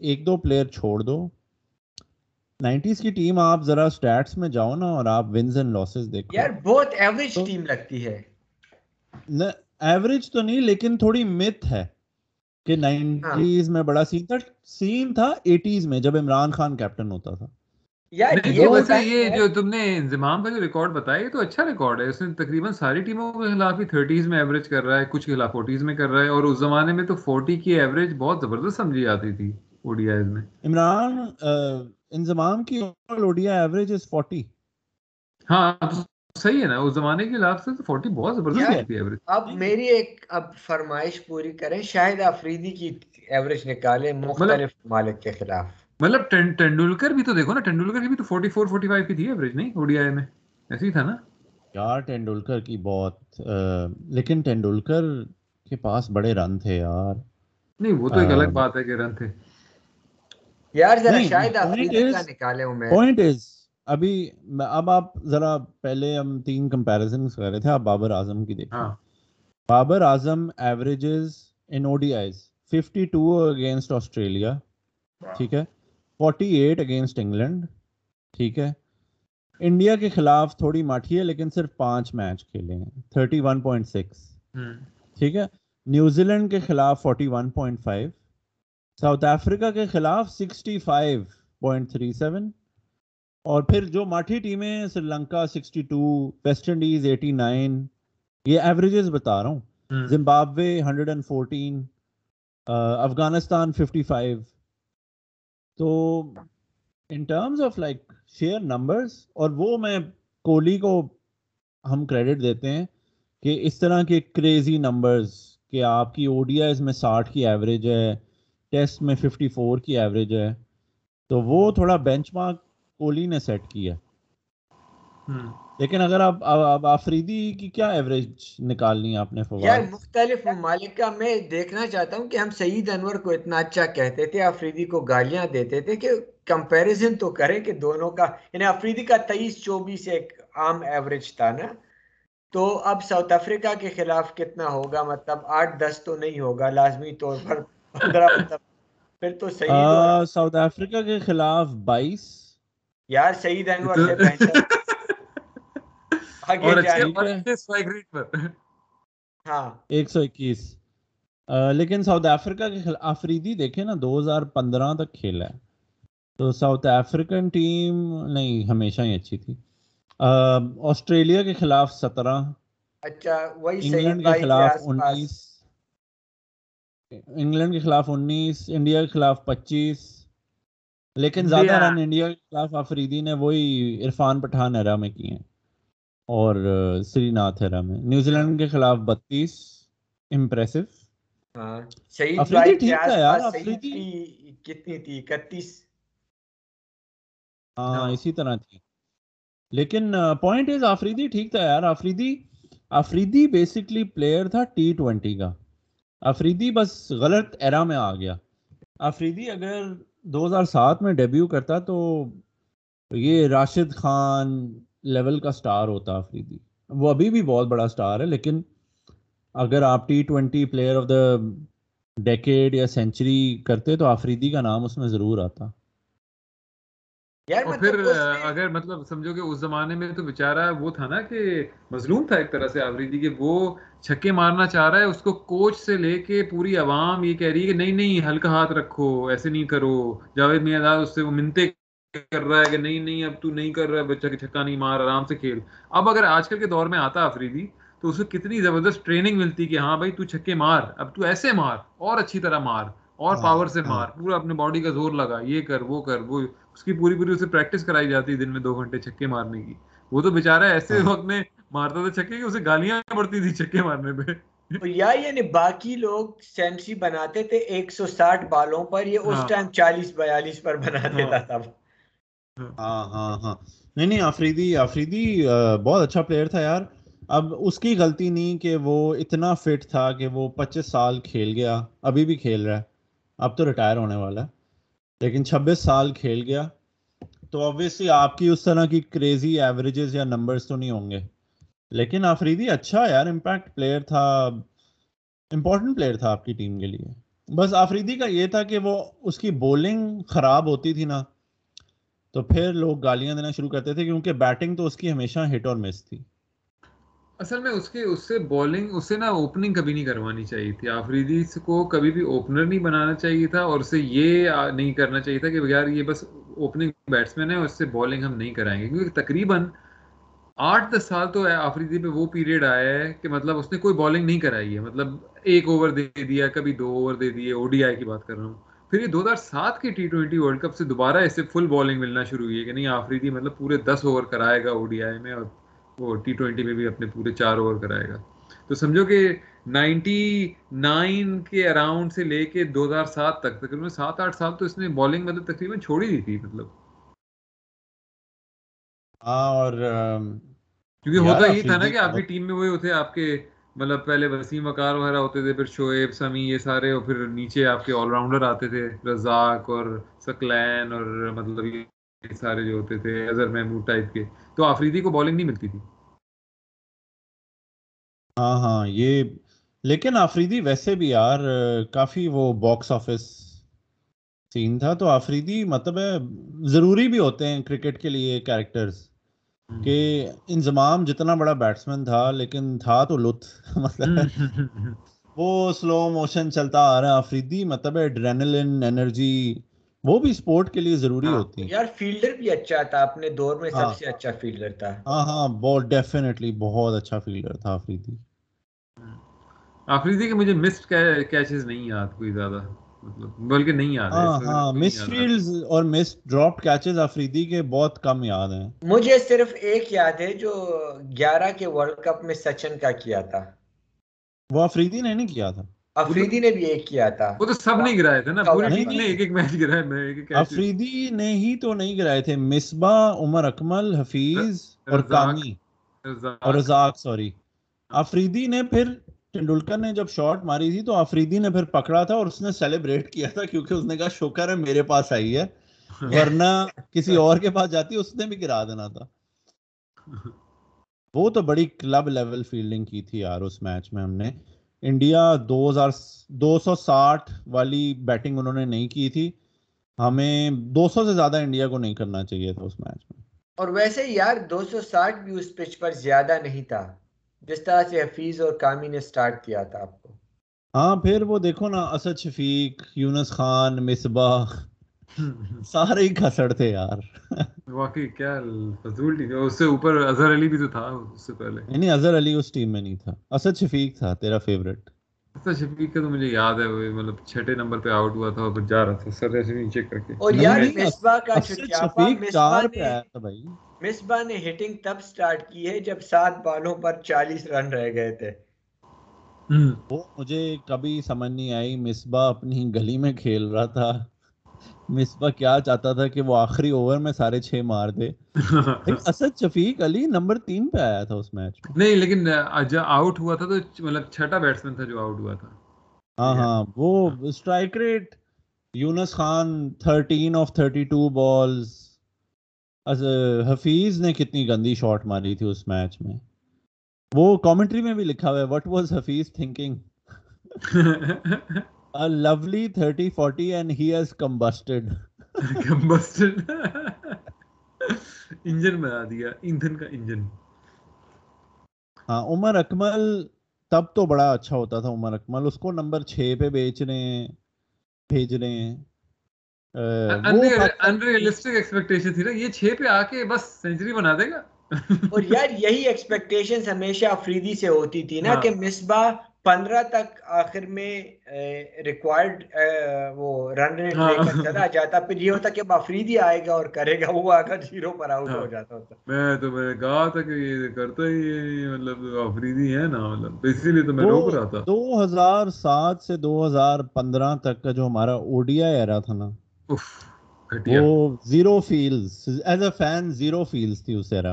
ایک دو پلیئر چھوڑ دو. نائنٹیز کی ٹیم آپ ذرا سٹیٹس میں جاؤ نا اور آپ ونز اینڈ لاسز دیکھو. یار بہت ایوریج ٹیم لگتی ہے۔ ایوریج تو نہیں لیکن تھوڑی مت ہے۔ کہ نائنٹیز میں بڑا سین تھا سین تھا ایٹیز میں جب عمران خان کیپٹن ہوتا تھا۔ یہ جو تم نے انضمام کا جو ریکارڈ بتایا تو اچھا ریکارڈ ہے۔ اس نے تقریباً ساری ٹیموں کے خلاف ہی تھرٹیز میں ایوریج کر رہا ہے کچھ کے خلاف فورٹیز میں کر رہا ہے۔ اور اس زمانے میں تو فورٹی کی ایوریج بہت زبردست سمجھی جاتی تھی اوڈی آئیز میں۔ عمران انضمام کی اوڈی ایوریج از فورٹی ہاں صحیح ہے نا اس زمانے کے خلاف سے فورٹی بہت زبردست ہوتی ہے ایوریج اب میری ایک اب فرمائش پوری کریں شاہد آفریدی کی ایوریج نکالے مختلف مالک کے خلاف۔ مطلب ٹینڈولکر بھی تو دیکھو نا ٹینڈولکر کی بھی تو 44 45 کی تھی ایوریج نہیں؟ اوڈی آئی میں۔ ایسے ہی تھا نا۔ یار ٹینڈولکر کی بہت لیکن ٹینڈولکر کے پاس بڑے رن تھے یار۔ نہیں وہ تو ایک الگ بات ہے کہ رن تھے۔ یار ذرا شاید افریدی کا نکالے ہوں میں۔ پوائنٹ از ابھی اب آپ ذرا پہلے ہم تین کمپیریزن کر رہے تھے آپ بابر اعظم کی دیکھیں۔ ہاں۔ Babar Azam averages in O D Is 52 against Australia ٹھیک ہے۔ فورٹی ایٹ اگینسٹ انگلینڈ ٹھیک ہے۔ انڈیا کے خلاف تھوڑی ماٹھی ہے لیکن صرف پانچ میچ کھیلے ہیں تھرٹی ون پوائنٹ سکس ٹھیک ہے۔ نیوزی لینڈ کے خلاف forty one point five South Africa کے خلاف sixty five point three seven اور پھر جو ماٹھی ٹیمیں Sri Lanka sixty two West Indies eighty nine یہ ایوریجز بتا رہا ہوں۔ Zimbabwe hundred and fourteen Afghanistan fifty five تو in terms of like sheer numbers اور وہ میں کوہلی کو ہم کریڈٹ دیتے ہیں کہ اس طرح کے کریزی نمبرز کہ آپ کی او ڈی آئیز میں ساٹھ کی ایوریج ہے ٹیسٹ میں ففٹی فور کی ایوریج ہے۔ تو وہ تھوڑا بینچ مارک کوہلی نے سیٹ کیا۔ لیکن اگر آپ اب آفریدی کی کیا ایوریج نکالنی ہے آپ نے یار مختلف ممالک کا میں دیکھنا چاہتا ہوں کہ ہم سعید انور کو اتنا اچھا کہتے تھے آفریدی کو گالیاں دیتے تھے کہ کمپیریزن تو کریں کہ دونوں کا یعنی آفریدی کا تیئیس چوبیس ایک عام ایوریج تھا نا۔ تو اب ساؤتھ افریقہ کے خلاف کتنا ہوگا؟ مطلب آٹھ دس تو نہیں ہوگا لازمی طور پر۔ (laughs) پندرہ مطلب پھر تو سعید ساؤتھ افریقہ کے خلاف بائیس یار سعید انور سے ہاں۔ ایک سو اکیس۔ لیکن ساؤتھ افریقہ کے خلاف آفریدی دیکھے نا دو ہزار پندرہ تک کھیلا ہے۔ تو ساؤتھ افریقن ٹیم نہیں ہمیشہ ہی اچھی تھی۔ آسٹریلیا کے خلاف سترہ۔ اچھا انگلینڈ کے خلاف انیس۔ انگلینڈ کے خلاف انیس انڈیا کے خلاف پچیس۔ لیکن زیادہ رن انڈیا کے خلاف آفریدی نے وہی عرفان پٹھان ایرا میں کیے ہیں۔ اور سری ناتھ ہیرا میں۔ نیوزی لینڈ کے خلاف بتیس امپریسو۔ افریدی ٹھیک تھا یار افریدی کتنی تھی؟ اکتیس۔ ہاں, ہاں۔ اسی طرح تھی۔ لیکن پوائنٹ از آفریدی ٹھیک تھا یار۔ آفریدی آفریدی بیسکلی پلیئر تھا ٹی ٹوینٹی کا۔ آفریدی بس غلط ایرا میں آ گیا۔ آفریدی اگر دو ہزار سات میں ڈیبیو کرتا تو یہ راشد خان لیول کا سٹار ہوتا افریدی وہ ابھی بھی بہت بڑا سٹار ہے لیکن اگر آپ T twenty player of the decade یا سینچری کرتے تو آفریدی کا نام اس میں ضرور آتا۔ اور پھر اگر مطلب سمجھو کہ اس زمانے میں تو بیچارہ وہ تھا نا کہ مظلوم تھا ایک طرح سے آفریدی کہ وہ چھکے مارنا چاہ رہا ہے اس کو کوچ سے لے کے پوری عوام یہ کہہ رہی ہے کہ نہیں نہیں ہلکا ہاتھ رکھو ایسے نہیں کرو جاوید میاں اس سے وہ منتے کر رہا ہے کہ نہیں نہیں اب تو نہیں کر رہا ہے بچہ چھکا نہیں مار آرام سے کھیل اب اگر آج کل کے دور میں آتا افریدی تو اسے کتنی زبردست ٹریننگ ملتی کہ ہاں بھائی تو چھکے مار اب تو ایسے مار اور اچھی طرح مار اور پاور ہاں، سے ہاں۔ مار پورا اپنے باڈی کا زور لگا یہ کر وہ کر وہ اس کی پوری پوری اسے پریکٹس کرائی جاتی دن میں دو گھنٹے چھکے مارنے کی وہ تو بےچارا ایسے ہاں۔ وقت میں مارتا تھا چھکے کہ اسے گالیاں پڑتی تھی چھکے مارنے پہ۔ یا یعنی باقی لوگ سینچری بناتے تھے ایک سو ساٹھ بالوں پر یہ اس ٹائم چالیس بیالیس پر بنا دیتا تھا ہاں ہاں ہاں۔ نہیں نہیں آفریدی آفریدی بہت اچھا پلیئر تھا یار۔ اب اس کی غلطی نہیں کہ وہ اتنا فٹ تھا کہ وہ پچیس سال کھیل گیا ابھی بھی کھیل رہا ہے۔ اب تو ریٹائر ہونے والا ہے لیکن چھبیس سال کھیل گیا۔ تو آبویسلی آپ کی اس طرح کی کریزی ایوریجز یا نمبرز تو نہیں ہوں گے۔ لیکن آفریدی اچھا یار امپیکٹ پلیئر تھا امپورٹنٹ پلیئر تھا آپ کی ٹیم کے لیے۔ بس آفریدی کا یہ تھا کہ وہ اس کی بولنگ خراب ہوتی تھی نا، تو پھر لوگ گالیاں دینا شروع کرتے تھے کیونکہ بیٹنگ تو اس کی ہمیشہ ہٹ اور مس تھی۔ اصل میں اس کے، اس سے بالنگ اس سے نا اوپننگ کبھی نہیں کروانی چاہیے تھی۔ آفریدی کو کبھی بھی اوپنر نہیں بنانا چاہیے تھا اور اسے یہ نہیں کرنا چاہیے تھا کہ یار یہ بس اوپننگ بیٹسمین ہے، اس سے بالنگ ہم نہیں کرائیں گے۔ کیونکہ تقریباً آٹھ دس سال تو آفریدی پہ وہ پیریڈ آیا ہے کہ مطلب اس نے کوئی بالنگ نہیں کرائی ہے۔ مطلب ایک اوور دے دیا، کبھی دو اوور دے دیے او ڈی آئی کی بات کر رہا ہوں۔ پھر یہ دو ہزار سات کے ٹی ٹوینٹی ورلڈ کپ سے دوبارہ اسے فل بالنگ ملنا شروع ہوئی ہے کہ نہیں آفریدی مطلب پورے دس اوور کرائے گا او ڈی آئی میں اور وہ ٹی ٹوینٹی میں بھی اپنے پورے چار اوور کرائے گا۔ تو سمجھو کہ نائنٹی نائن کے اراؤنڈ سے لے کے دو ہزار سات تک، تقریباً سات آٹھ سال تو اس نے بالنگ مطلب تقریباً چھوڑی دی تھی مطلب۔ ہاں اور کیونکہ ہوتا یہ تھا نا کہ آپ کی ٹیم میں وہی ہوتے آپ کے مطلب پہلے وسیم وکار وغیرہ ہوتے تھے پھر شعیب سمی یہ سارے اور پھر نیچے آپ کے آل راؤنڈر آتے تھے رزاق اور سکلین اور مطلب یہ سارے جو ہوتے تھے اظہر محمود ٹائپ کے۔ تو آفریدی کو بالنگ نہیں ملتی تھی۔ ہاں ہاں یہ لیکن آفریدی ویسے بھی یار کافی وہ باکس آفس سین تھا۔ تو آفریدی مطلب ہے ضروری بھی ہوتے ہیں کرکٹ کے لیے کیریکٹرز کہ انضمام جتنا بڑا بیٹسمین تھا لیکن تھا تو لطف۔ (laughs) مطلب وہ سلو موشن چلتا آ رہا ہے آفریدی مطلب ایڈرینلن انرجی وہ بھی سپورٹ کے لیے ضروری ہاں، ہوتی۔ ہے یار فیلڈر بھی اچھا تھا اپنے دور میں سب ہاں۔ سے اچھا فیلڈر تھا۔ ہاں ہاں بہت ڈیفینیٹلی بہت اچھا فیلڈر تھا آفریدی آفریدی کے مجھے مسڈ کیچز نہیں یاد کوئی زیادہ۔ بلکہ نہیں یاد ہاں ہاں مس فیلڈز اور مس ڈراپ کیچز افریدی کے بہت کم یاد ہیں۔ مجھے صرف ایک یاد ہے جو گیارہ کے ورلڈ کپ میں سچن کا کیا تھا۔ وہ افریدی نے نہیں کیا تھا۔ افریدی نے بھی ایک کیا تھا۔ وہ تو سب نہیں گرائے تھے نا پوری ٹیم نے ایک ایک میچ گرائے میں ایک ایک افریدی نے ہی تو نہیں گرائے تھے۔ مصباح عمر اکمل حفیظ اور کامی۔ اور رزاق سوری افریدی نے پھر ٹنڈولکر نے جب شاٹ ماری تھی تو آفریدی نے پھر پکڑا تھا اور اس نے سیلیبریٹ کیا تھا کیونکہ اس نے کہا شوکر ہے میرے پاس آئی ہے، ورنہ کسی اور کے پاس جاتی، اس نے بھی گرا دینا تھا۔ وہ تو بڑی کلب لیول فیلڈنگ کی تھی یار اس میچ میں ہم نے۔ انڈیا دو ہزار دو سو ساٹھ والی بیٹنگ انہوں نے نہیں کی تھی۔ ہمیں دو سو سے زیادہ انڈیا کو نہیں کرنا چاہیے تھا اس میچ میں۔ اور ویسے یار، دو سو ساٹھ بھی اس پچ پر زیادہ نہیں تھا۔ جس طرح سے حفیظ اور کامی نے سٹارٹ کیا تھا آپ کو۔ ہاں پھر وہ دیکھو نا اسد شفیق یونس خان مصباح سارے ہی کھسڑ تھے یار۔ واقعی کیا فضول ٹیم اس سے اوپر اظہر علی بھی تو تھا اس سے پہلے۔ نہیں اظہر علی اس ٹیم میں نہیں تھا۔ اسد شفیق تھا تیرا فیوریٹ اسد شفیق کا تو مجھے یاد ہے وہ مطلب چھٹے نمبر پہ آؤٹ ہوا تھا اور پھر جا رہا تھا۔ سر ایسے نیچے کر کے۔ اور یار مصباح کا شفیق چار پہ آیا تھا بھائی۔ مصباح نے ہٹنگ تب سٹارٹ کی ہے جب سات بالوں پر چالیس رن رہ گئے تھے۔ وہ مجھے کبھی سمجھ نہیں آئی مصباح اپنی گلی میں کھیل رہا تھا۔ مصباح کیا چاہتا تھا کہ وہ آخری اوور میں سارے چھ مار دے۔ (laughs) اسد شفیق علی نمبر تین پہ آیا تھا اس میچ میں۔ نہیں لیکن آؤٹ ہوا تھا تو مطلب چھٹا بیٹسمین تھا جو آؤٹ ہوا تھا۔ ہاں ہاں وہ strike rate Younis Khan thirteen off thirty two balls Hafeez نے کتنی گندی شاٹ ماری تھی اس میچ میں۔ وہ کامنٹری میں بھی لکھا ہوا ہے what was Hafeez thinking lovely thirty forty and he has combusted combusted engine بنا دیا ایندھن کا انجن ہاں عمر اکمل تب تو بڑا اچھا ہوتا تھا عمر اکمل اس کو نمبر چھ پہ بیچ رہے ہیں بھیج رہے ہیں۔ انریلسٹک ایکسپیکٹیشن تھی نا یہ چھ پہ آ کے بس سینچری بنا دے گا۔ (laughs) اور یار یہی ایکسپیکٹیشن ہمیشہ افریدی سے ہوتی تھی نا کہ مصباح پندرہ تک آخر میں ریکوائرڈ وہ رن ریٹ لے کر چلا جاتا۔ پھر یہ ہوتا کہ اب افریدی آئے گا اور کرے گا وہ آگا زیرو پر آؤٹ ہو جاتا ہوتا۔ میں تو میں کہا تھا کہ یہ کرتا ہی مطلب افریدی ہے نا مطلب۔ اسی لیے تو میں روک رہا تھا۔ دو ہزار سات سے دو ہزار پندرہ تک کا جو ہمارا اوڈیا ایرا تھا نا وہ zero feels as a fan zero feels تھی اس ایرا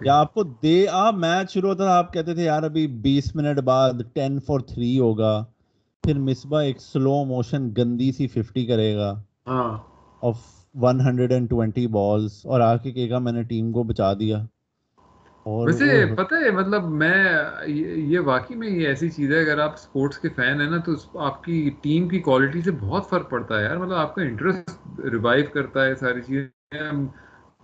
یا آپ کو دے آپ میچ شروع ہوتا تھا آپ کہتے تھے یار ابھی بیس منٹ بعد ٹین فور تھری ہوگا پھر مصباح ایک سلو موشن گندی سی ففٹی کرے گا۔ Off one hundred and twenty balls اور آ کے کہے گا میں نے ٹیم کو بچا دیا۔ ویسے پتہ ہے مطلب میں یہ واقعی میں یہ ایسی چیز ہے اگر آپ اسپورٹس کے فین ہیں نا تو آپ کی ٹیم کی کوالٹی سے بہت فرق پڑتا ہے یار۔ مطلب آپ کا انٹرسٹ ریوائو کرتا ہے ساری چیزیں۔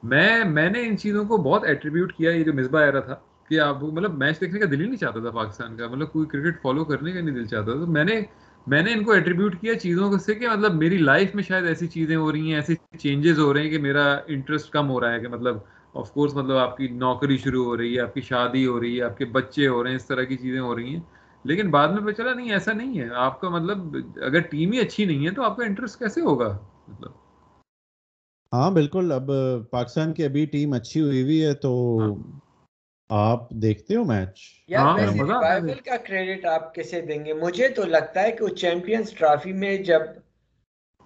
میں میں نے ان چیزوں کو بہت ایٹریبیوٹ کیا یہ جو مصباح رہا تھا کہ آپ مطلب میچ دیکھنے کا دل ہی نہیں چاہتا تھا پاکستان کا۔ مطلب کوئی کرکٹ فالو کرنے کا نہیں دل چاہتا تھا۔ تو میں نے میں نے ان کو ایٹریبیوٹ کیا چیزوں سے کہ مطلب میری لائف میں شاید ایسی چیزیں ہو رہی ہیں ایسی چینجز ہو رہے ہیں کہ میرا انٹرسٹ کم ہو رہا ہے کہ مطلب آف کورس مطلب آپ کی نوکری شروع ہو رہی ہے آپ کی شادی ہو رہی ہے آپ کے بچے ہو رہے ہیں اس طرح کی چیزیں ہو رہی ہیں۔ لیکن بعد میں پتہ چلا نہیں ایسا نہیں ہے۔ آپ کا مطلب اگر ٹیم ہی اچھی نہیں ہے تو آپ کا انٹرسٹ کیسے ہوگا؟ مطلب ہاں بالکل۔ اب پاکستان کی ابھی ٹیم اچھی ہوئی ہوئی ہے تو ہاں۔ آپ دیکھتے ہو میچ۔ ہاں، کا کریڈٹ آپ کیسے دیں گے؟ مجھے تو لگتا ہے کہ وہ چیمپئنز ٹرافی میں جب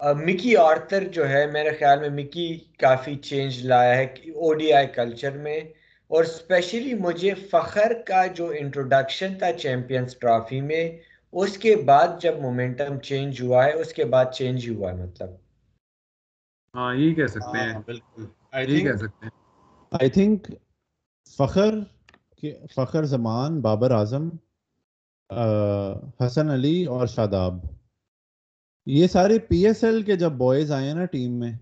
مکی آرتر جو ہے میرے خیال میں مکی کافی چینج لایا ہے او ڈی آئی کلچر میں۔ اور اسپیشلی مجھے فخر کا جو انٹروڈکشن تھا چیمپئنز ٹرافی میں اس کے بعد جب مومنٹم چینج ہوا ہے اس کے بعد چینج ہوا ہے مطلب۔ ہاں یہ کہہ سکتے ہیں۔ ہاں، بالکل یہ کہہ سکتے ہیں۔ آئی تھنک فخر فخر زمان بابر اعظم حسن علی اور شاداب۔ یہ سارے پی ایس ایل کے جب بوائز آئے نا ٹیم میں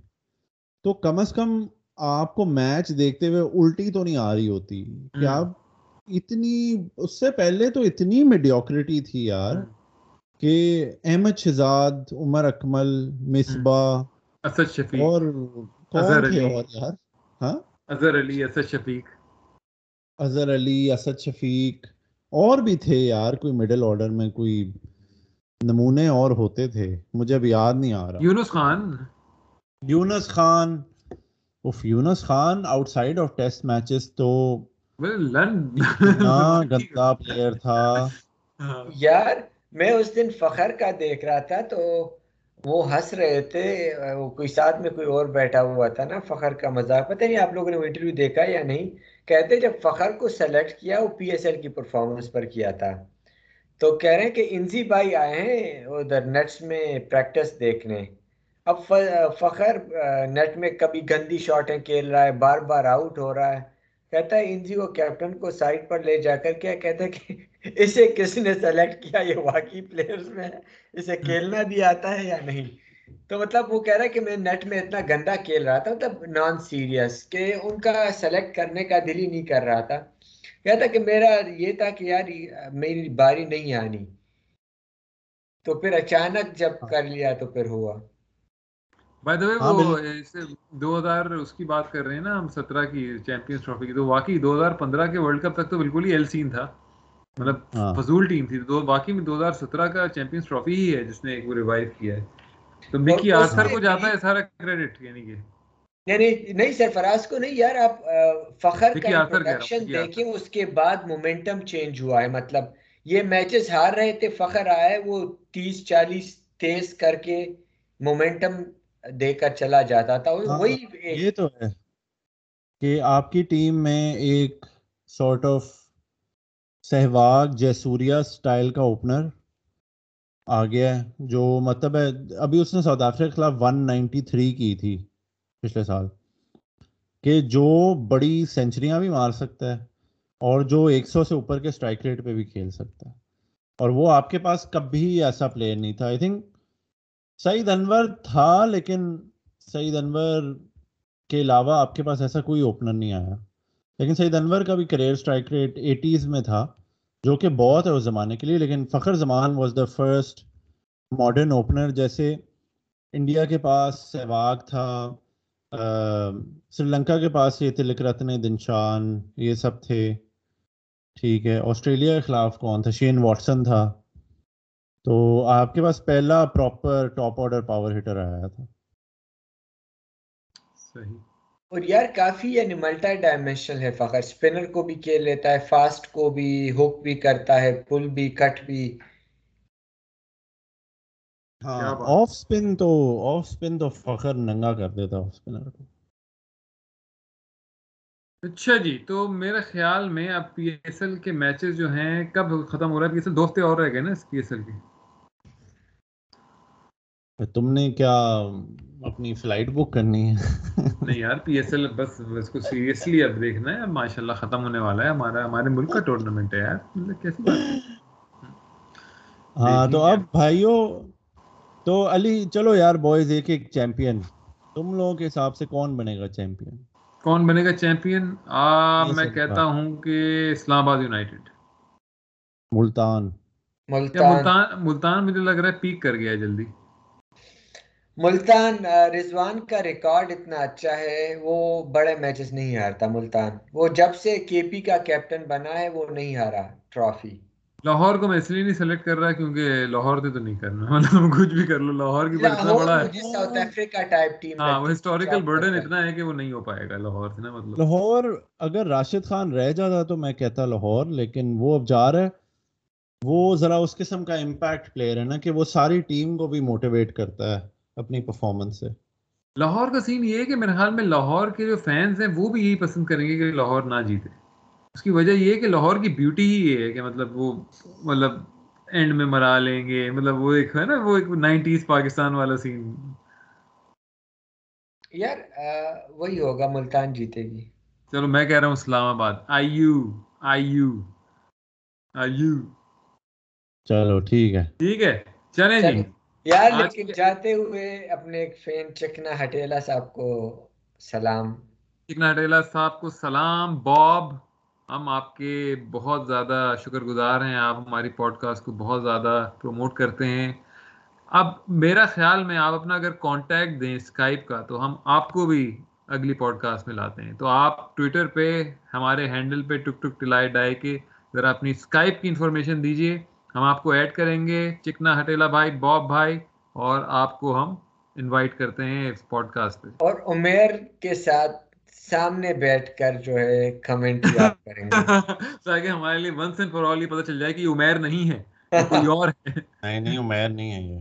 تو کم از کم آپ کو میچ دیکھتے ہوئے الٹی تو نہیں آ رہی ہوتی۔ کہ آپ اتنی اس سے پہلے تو اتنی میڈیوکریٹی تھی یار کہ احمد شہزاد عمر اکمل مصباح اسد شفیق۔ اور کون تھے اور یار؟ ہاں؟ اظہر علی اسد شفیق۔ اظہر علی اسد شفیق اور بھی تھے یار کوئی مڈل آرڈر میں کوئی نمونے اور ہوتے تھے مجھے اب یاد نہیں آ رہا۔ Younis Khan? Younis Khan if Younis Khan outside of test matches تو گندا پلیئر تھا۔ یار میں اس دن فخر کا دیکھ رہا تھا تو وہ ہنس رہے تھے وہ کوئی ساتھ میں کوئی اور بیٹھا ہوا تھا نا فخر کا مذاق۔ پتہ نہیں آپ لوگوں نے وہ انٹرویو دیکھا یا نہیں؟ کہتے جب فخر کو سلیکٹ کیا وہ پی ایس ایل کی پرفارمنس پر کیا تھا۔ تو کہہ رہے ہیں کہ انزی بھائی آئے ہیں ادھر نیٹس میں پریکٹس دیکھنے۔ اب فخر نیٹ میں کبھی گندی شاٹیں کھیل رہا ہے، بار بار آؤٹ ہو رہا ہے۔ کہتا ہے انزی وہ کیپٹن کو سائڈ پر لے جا کر کیا کہتا ہے کہ (laughs) اسے کس نے سلیکٹ کیا؟ یہ واقعی پلیئرز میں اسے کھیلنا بھی آتا ہے یا نہیں؟ تو مطلب وہ کہہ رہا ہے کہ میں نیٹ میں اتنا گندا کھیل رہا تھا مطلب نان سیریس کہ ان کا سلیکٹ کرنے کا دل ہی نہیں کر رہا تھا۔ کہتا کہ میرا یہ تھا کہ یار میری باری نہیں آنی۔ تو پھر اچانک جب ہاں۔ کر لیا تو پھر ہوا۔ بائی دا وے وہ دو ہزار اس کی بات کر رہے ہیں نا ہم سترہ کی چیمپئنس ٹرافی کی۔ تو واقعی دو ہزار پندرہ کے ورلڈ کپ تک تو بالکل ہی ایل سین تھا۔ مطلب ہاں۔ فضول ٹیم تھی۔ تو باقی میں دو ہزار سترہ کا چیمپئنس ٹرافی ہی ہے جس نے ایک وہ ریوائو کیا ہے۔ تو مکی آسر کو جاتا ہے سارا کریڈٹ یعنی کہ۔ یعنی نہیں سر فراز کو نہیں یار آپ فخر کا انٹروڈکشن دیکھیں اس کے بعد مومنٹم چینج ہوا ہے۔ مطلب یہ میچز ہار رہے تھے فخر آئے وہ تیس چالیس تیز کر کے مومنٹم دے کر چلا جاتا تھا۔ ہاں، وہی یہ تو ہے کہ آپ کی ٹیم میں ایک sort of Sehwag Jayasuriya style کا اوپنر آ گیا ہے جو مطلب ہے ابھی اس نے ساؤتھ افریقہ کے خلاف ون نائنٹی تھری کی تھی۔ پچھلے سال، کہ جو بڑی سینچریاں بھی مار سکتا ہے اور جو ایک سو سے اوپر کے اسٹرائک ریٹ پہ بھی کھیل سکتا ہے۔ اور وہ آپ کے پاس کبھی ایسا پلیئر نہیں تھا۔ آئی تھنک سعید انور تھا، لیکن سعید انور کے علاوہ آپ کے پاس ایسا کوئی اوپنر نہیں آیا۔ لیکن سعید انور کا بھی کریئر اسٹرائک ریٹ ایٹیز میں تھا، جو کہ بہت ہے اس زمانے کے لیے۔ لیکن Fakhar Zaman was the first modern opener جیسے انڈیا کے پاس سہواگ تھا سری لنکا کے پاس یہ تلک رتن دنشان یہ سب تھے۔ ٹھیک ہے آسٹریلیا کے خلاف کون تھا؟ شین واٹسن تھا۔ تو آپ کے پاس پہلا proper top order power hitter آیا تھا۔ صحیح۔ اور یار کافی یعنی ملٹا ڈائمینشنل ہے فخر۔ اسپنر کو بھی کھیل لیتا ہے فاسٹ کو بھی ہک بھی کرتا ہے پل بھی کٹ بھی۔ ہاں آف سپن تو آف سپن تو فخر ننگا کر دیتا آف سپنر کو اچھا جی تو میرے خیال میں اب پی ایس ایل کے میچز جو ہیں کب ختم ہو رہا ہے پی ایس ایل دو ہفتے اور رہ گئے نا اس پی ایس ایل کے۔ تم نے کیا اپنی فلائٹ بک کرنی ہے؟ (laughs) نہیں یار پی ایس ایل بس اس کو سیریسلی اب دیکھنا ہے ماشاء اللہ ختم ہونے والا ہے ہمارا ہمارے ملک کا ٹورنامنٹ ہے یار مطلب کیسی بات ہاں تو اب بھائیوں تو علی چلو یار بوائز ایک ایک چیمپئن تم لوگوں کے حساب سے کون بنے گا چیمپئن کون بنے گا چیمپئن میں کہتا ہوں کہ اسلام آباد یونائٹیڈ ملتان۔ ملتان۔ ملتان مجھے لگ رہا ہے پیک کر گیا جلدی۔ ملتان رضوان کا ریکارڈ اتنا اچھا ہے وہ بڑے میچز نہیں ہارتا ملتان۔ وہ جب سے کے پی کا کیپٹن بنا ہے وہ نہیں ہارا ٹرافی۔ لاہور کو میں اس لیے نہیں سلیکٹ کر رہا کیونکہ لاہور سے تو نہیں کرنا۔ (laughs) مطلب کچھ بھی کر لو لاہور کی اتنا بڑا ہے۔ ساؤتھ افریقہ ٹائپ ٹیم ہاں وہ ہسٹوریکل برڈن اتنا ہے کہ وہ نہیں ہو پائے گا لاہور سے نا مطلب۔ لاہور اگر راشد خان رہ جاتا تو میں کہتا لاہور لیکن وہ اب جا رہا ہے۔ وہ ذرا اس قسم کا امپیکٹ پلیئر ہے نا کہ وہ ساری ٹیم کو بھی موٹیویٹ کرتا ہے اپنی پرفارمنس سے۔ لاہور کا سین یہ ہے کہ میرے خیال میں لاہور کے جو فینس ہیں وہ بھی یہی پسند کریں گے کہ لاہور نہ جیتے۔ اس کی وجہ یہ ہے کہ لاہور کی بیوٹی ہی یہ ہے کہ مطلب وہ مطلب اینڈ میں مرا لیں گے۔ مطلب وہ ایک ہے نا وہ ایک نائنٹیز پاکستان والا سین یار وہی ہوگا ملتان جیتے گی۔ چلو میں کہہ رہا ہوں Islamabad. I you I you I you چلو ٹھیک ہے۔ ٹھیک ہے چلیں جی۔ یار لیکن جاتے ہوئے اپنے ایک فین چکنا ہٹیلا صاحب کو سلام۔ چکنا ہٹیلا صاحب کو سلام باب۔ ہم آپ کے بہت زیادہ شکر گزار ہیں، آپ ہماری پوڈ کاسٹ کو بہت زیادہ پروموٹ کرتے ہیں۔ اب میرا خیال میں آپ اپنا اگر کانٹیکٹ دیں اسکائپ کا، تو ہم آپ کو بھی اگلی پوڈ کاسٹ میں لاتے ہیں۔ تو آپ ٹویٹر پہ، ہمارے ہینڈل پہ ٹک ٹک ٹلائے ڈائے کے ذرا اپنی اسکائپ کی انفارمیشن دیجیے ہم آپ کو ایڈ کریں گے۔ چکنا ہٹیلا بھائی، باب بھائی، اور آپ کو ہم انوائٹ کرتے ہیں اس پوڈ کاسٹ پہ۔ اور عمیر کے ساتھ سامنے بیٹھ کر جو ہے کمنٹ (laughs) یاد کریں گے۔ (laughs) تاکہ ہمارے لیے ونس اینڈ فار آل یہ پتہ چل جائے کہ یہ عمیر نہیں ہے کوئی اور ہے۔ (laughs) نہیں نہیں عمیر نہیں ہے یہ۔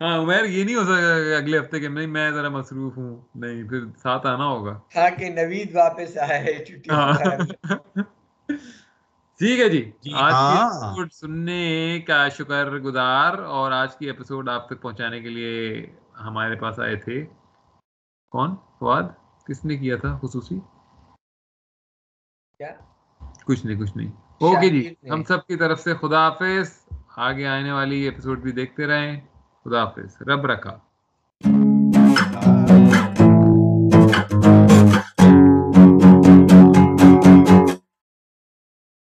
ہاں عمیر یہ نہیں ہو سکتا اگلے ہفتے کے نہیں میں ذرا مصروف ہوں۔ نہیں پھر ساتھ آنا ہوگا۔ ہاں کہ نوید واپس آیا ہے۔ چھٹی ٹھیک ہے جی۔ آج کی ایپیسوڈ سننے کا شکر گزار اور آج کی ایپیسوڈ آپ تک پہنچانے کے لیے ہمارے پاس آئے تھے۔ کون؟ فواد؟ کس نے کیا تھا خصوصی؟ کچھ نہیں کچھ نہیں۔ اوکے جی ہم سب کی طرف سے خدا حافظ۔ آگے آنے والی ایپیسوڈ بھی دیکھتے رہیں۔ خدا حافظ۔ رب رکھا۔